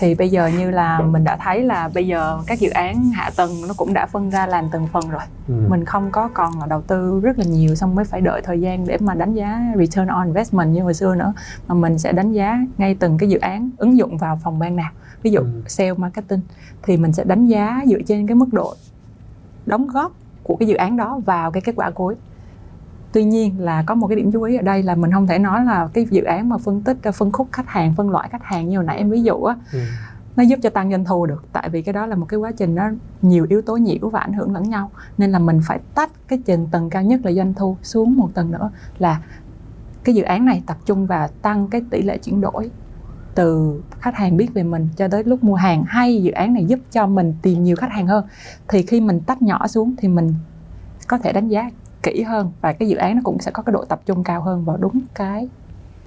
thì bây giờ như là mình đã thấy là bây giờ các dự án hạ tầng nó cũng đã phân ra làm từng phần rồi Ừ. mình không có còn là đầu tư rất là nhiều xong mới phải đợi thời gian để mà đánh giá return on investment như hồi xưa nữa mà mình sẽ đánh giá ngay từng cái dự án ứng dụng vào phòng ban nào ví dụ Ừ. sale marketing thì mình sẽ đánh giá dựa trên cái mức độ đóng góp của cái dự án đó vào cái kết quả cuối. Tuy nhiên là có một cái điểm chú ý ở đây là mình không thể nói là cái dự án mà phân tích phân khúc khách hàng phân loại khách hàng như hồi nãy em ví dụ á Ừ. nó giúp cho tăng doanh thu được. Tại vì cái đó là một cái quá trình nó nhiều yếu tố nhiễu và ảnh hưởng lẫn nhau. Nên là mình phải tách cái trình tầng cao nhất là doanh thu xuống một tầng nữa là cái dự án này tập trung vào tăng cái tỷ lệ chuyển đổi từ khách hàng biết về mình cho tới lúc mua hàng. Hay dự án này giúp cho mình tìm nhiều khách hàng hơn. Thì khi mình tách nhỏ xuống thì mình có thể đánh giá kỹ hơn và cái dự án nó cũng sẽ có cái độ tập trung cao hơn vào đúng cái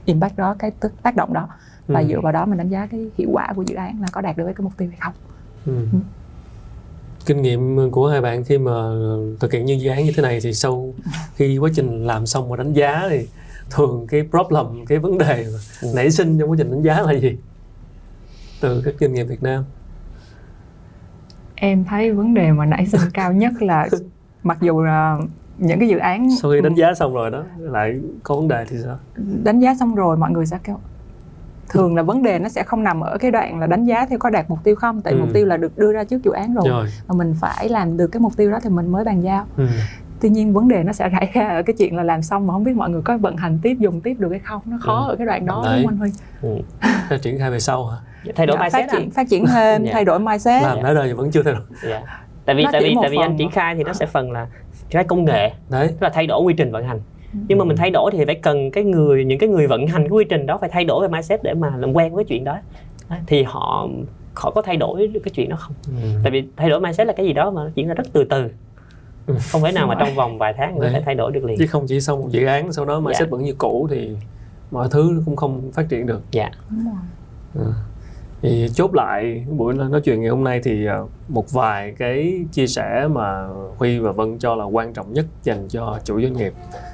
impact đó cái tác động đó. Và Ừ. dựa vào đó mình đánh giá cái hiệu quả của dự án là có đạt được cái mục tiêu hay không. Ừ. Kinh nghiệm của hai bạn khi mà thực hiện những dự án như thế này thì sau khi quá trình làm xong và đánh giá thì thường cái problem, cái vấn đề mà Ừ. nảy sinh trong quá trình đánh giá là gì? Từ các kinh nghiệm Việt Nam. em thấy vấn đề mà nảy sinh cao nhất là [LAUGHS] mặc dù là những cái dự án Sau khi đánh giá xong rồi đó lại có vấn đề thì sao? đánh giá xong rồi mọi người sẽ kêu thường là vấn đề nó sẽ không nằm ở cái đoạn là đánh giá theo có đạt mục tiêu không tại Ừ. mục tiêu là được đưa ra trước dự án rồi Rồi. và mình phải làm được cái mục tiêu đó thì mình mới bàn giao Ừ. tuy nhiên vấn đề nó sẽ xảy ra ở cái chuyện là làm xong mà không biết mọi người có vận hành tiếp dùng tiếp được hay không nó khó Ừ. ở cái đoạn đó Đấy. đúng không anh Huy Sẽ triển khai về sau hả? thay đổi Dạ, mindset phát triển anh phát triển [LAUGHS] thêm Dạ. thay đổi mindset Làm đến đời vẫn chưa thay đổi. dạ. tại vì Nó tại vì tại vì anh triển khai thì nó sẽ phần là triển khai công nghệ Đấy. tức là thay đổi quy trình vận hành nhưng mà mình thay đổi thì phải cần cái người những cái người vận hành cái quy trình đó phải thay đổi về mindset để mà làm quen với chuyện đó Đấy, thì họ họ có thay đổi cái chuyện đó không Ừ. tại vì thay đổi mindset là cái gì đó mà nó diễn ra rất từ từ Ừ. không thể nào mà trong vòng vài tháng có thể thay đổi được liền Chứ không chỉ xong một dự án sau đó mà Dạ. mindset vẫn như cũ thì mọi thứ cũng không phát triển được. dạ rồi. thì chốt lại buổi nói chuyện ngày hôm nay thì ờ, một vài cái chia sẻ mà Huy và Vân cho là quan trọng nhất dành cho chủ doanh nghiệp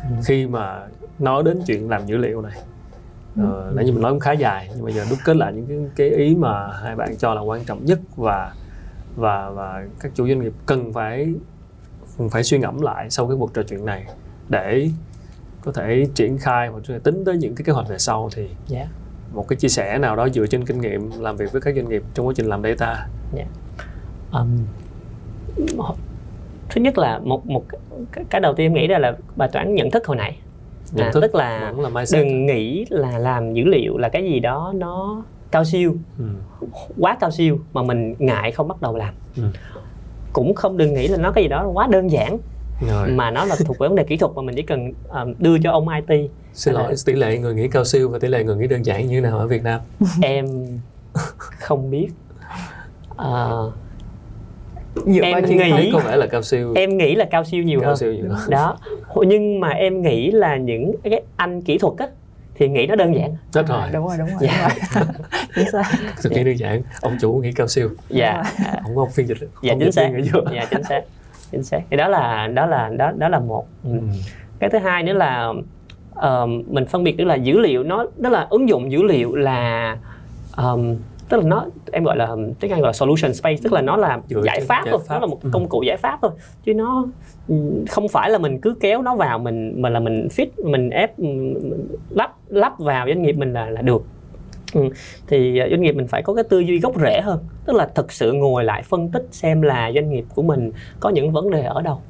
Ừ. khi mà nói đến chuyện làm dữ liệu này ờ, nãy giờ mình nói cũng khá dài nhưng mà giờ đúc kết lại những cái, cái ý mà hai bạn cho là quan trọng nhất và và và các chủ doanh nghiệp cần phải phải suy ngẫm lại sau cái cuộc trò chuyện này để có thể triển khai hoặc tính tới những cái kế hoạch về sau thì dạ. một cái chia sẻ nào đó dựa trên kinh nghiệm làm việc với các doanh nghiệp trong quá trình làm data. Um, thứ nhất là một một cái- đầu tiên em nghĩ ra là bài toán nhận thức hồi nãy. Nhận À, thức tức là là mindset. đừng nghĩ là làm dữ liệu là cái gì đó nó cao siêu. Ừ. quá cao siêu mà mình ngại không bắt đầu làm. Ừ. cũng không đừng nghĩ là nó cái gì đó quá đơn giản. Rồi. mà nó là thuộc về vấn đề kỹ thuật mà mình chỉ cần um, đưa cho ông IT xin lỗi tỷ lệ người nghĩ cao siêu và tỷ lệ người nghĩ đơn giản như thế nào ở Việt Nam? [LAUGHS] Em không biết. Ờ, dựa Em nghĩ- có vẻ là cao siêu. em nghĩ là cao siêu nhiều cao hơn. siêu nhiều đó. Nhưng mà em nghĩ là những cái anh kỹ thuật á thì nghĩ nó đơn giản rất rồi đúng rồi đúng rồi, Dạ. đúng rồi. [LAUGHS] chính xác thực nghĩ đơn giản ông chủ nghĩ cao siêu dạ không có ông phiên dịch dạ ông chính xác viên ở giữa. dạ chính xác chính xác thì đó là đó là đó đó là một ừ. Ừ. cái thứ hai nữa là ờm, mình phân biệt được là dữ liệu nó đó là ứng dụng dữ liệu là ờm, tức là nó em gọi là tiếng Anh gọi là solution space tức là nó là Dựa giải pháp giải thôi pháp. nó là một Ừ. công cụ giải pháp thôi chứ nó ừ, không phải là mình cứ kéo nó vào mình mà là mình fit mình ép lắp lắp vào doanh nghiệp mình là là được Ừ. thì ờ, doanh nghiệp mình phải có cái tư duy gốc rễ hơn tức là thực sự ngồi lại phân tích xem là doanh nghiệp của mình có những vấn đề ở đâu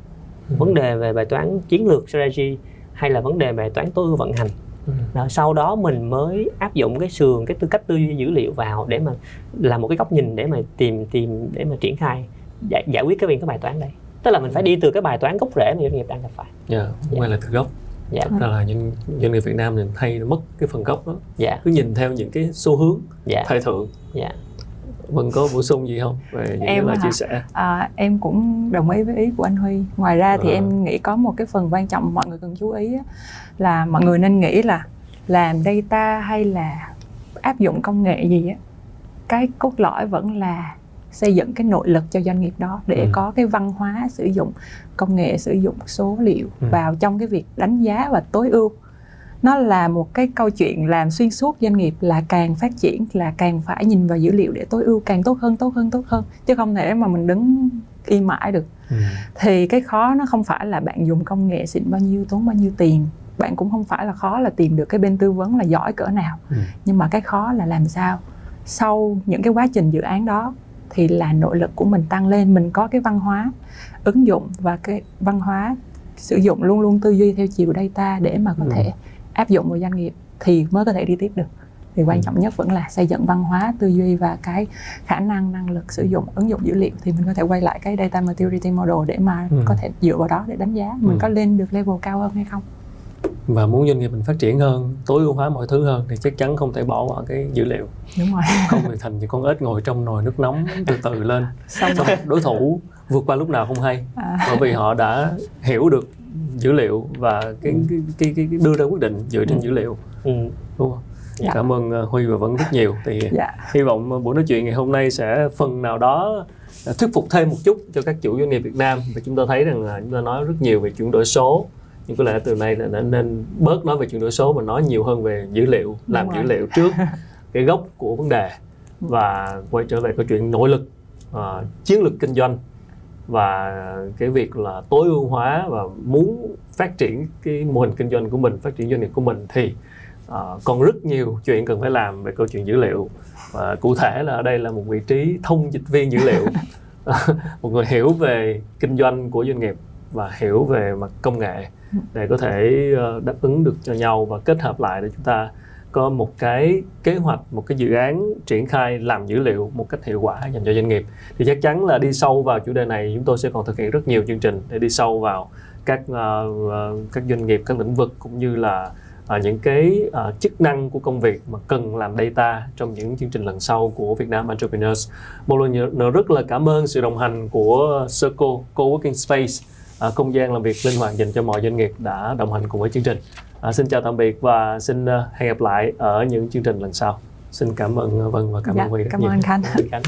Ừ. vấn đề về bài toán chiến lược strategy hay là vấn đề bài toán tối ưu vận hành Ừ. rồi sau đó mình mới áp dụng cái sườn cái tư cách tư duy dữ liệu vào để mà làm một cái góc nhìn để mà tìm tìm để mà triển khai giải, giải quyết cái viên cái bài toán đây tức là mình phải đi từ cái bài toán gốc rễ mà doanh nghiệp đang gặp phải dạ không phải là từ gốc dạ. Ra là doanh, doanh nghiệp Việt Nam mình hay mất cái phần gốc đó. Dạ. Cứ nhìn theo những cái xu hướng dạ. thời thượng. Dạ. Vân có bổ sung gì không? Về những Em cái lời hả? chia sẻ. À, em cũng đồng ý với ý của anh Huy. Ngoài ra thì Ờ. em nghĩ có một cái phần quan trọng mọi người cần chú ý á, là mọi người nên nghĩ là làm data hay là áp dụng công nghệ gì á, cái cốt lõi vẫn là xây dựng cái nội lực cho doanh nghiệp đó để Ừ. có cái văn hóa sử dụng công nghệ sử dụng số liệu Ừ. vào trong cái việc đánh giá và tối ưu nó là một cái câu chuyện làm xuyên suốt doanh nghiệp là càng phát triển là càng phải nhìn vào dữ liệu để tối ưu càng tốt hơn tốt hơn tốt hơn chứ không thể mà mình đứng im mãi được ừ. thì cái khó nó không phải là bạn dùng công nghệ xịn bao nhiêu tốn bao nhiêu tiền bạn cũng không phải là khó là tìm được cái bên tư vấn là giỏi cỡ nào Ừ. nhưng mà cái khó là làm sao sau những cái quá trình dự án đó thì là nội lực của mình tăng lên mình có cái văn hóa ứng dụng và cái văn hóa sử dụng luôn luôn tư duy theo chiều data để mà có Ừ. thể áp dụng vào doanh nghiệp thì mới có thể đi tiếp được thì quan Ừ. trọng nhất vẫn là xây dựng văn hóa tư duy và cái khả năng năng lực sử dụng ứng dụng dữ liệu thì mình có thể quay lại cái data maturity model để mà Ừ. có thể dựa vào đó để đánh giá mình Ừ. có lên được level cao hơn hay không và muốn doanh nghiệp mình phát triển hơn tối ưu hóa mọi thứ hơn thì chắc chắn không thể bỏ qua cái dữ liệu đúng rồi [LAUGHS] không thì thành những con ếch ngồi trong nồi nước nóng từ từ lên xong xong rồi đối thủ vượt qua lúc nào không hay à, bởi vì họ đã hiểu được dữ liệu và cái, cái, cái, cái, cái đưa ra quyết định dựa trên Ừ. dữ liệu ừ. đúng không? Dạ. Cảm ơn uh, Huy và Vân rất nhiều. Thì dạ hy vọng uh, buổi nói chuyện ngày hôm nay sẽ phần nào đó uh, thuyết phục thêm một chút cho các chủ doanh nghiệp Việt Nam và chúng ta thấy rằng là chúng ta nói rất nhiều về chuyển đổi số nhưng có lẽ từ nay là nên, bớt nói về chuyển đổi số mà nói nhiều hơn về dữ liệu làm Đúng dữ rồi. liệu trước [LAUGHS] cái gốc của vấn đề và quay trở về câu chuyện nội lực uh, chiến lược kinh doanh và cái việc là tối ưu hóa và muốn phát triển cái mô hình kinh doanh của mình phát triển doanh nghiệp của mình thì ờ, còn rất nhiều chuyện cần phải làm về câu chuyện dữ liệu. Và cụ thể là ở đây là một vị trí thông dịch viên dữ liệu. [LAUGHS] [LAUGHS] Một người hiểu về kinh doanh của doanh nghiệp và hiểu về mặt công nghệ để có thể ờ, đáp ứng được cho nhau và kết hợp lại để chúng ta có một cái kế hoạch một cái dự án triển khai làm dữ liệu một cách hiệu quả dành cho doanh nghiệp thì chắc chắn là đi sâu vào chủ đề này chúng tôi sẽ còn thực hiện rất nhiều chương trình để đi sâu vào các ờ, ờ, các doanh nghiệp các lĩnh vực cũng như là những cái chức năng của công việc mà cần làm data trong những chương trình lần sau của Việt Nam Entrepreneurs. Một lần nữa rất là cảm ơn sự đồng hành của Circle Co-working Space, À, không gian làm việc linh hoạt dành cho mọi doanh nghiệp đã đồng hành cùng với chương trình. À, xin chào tạm biệt và xin à, hẹn gặp lại ở những chương trình lần sau. Xin cảm ơn à, Vân và cảm dạ, ơn Huy rất cảm nhiều. Ơn Khánh. Cảm ơn Khánh.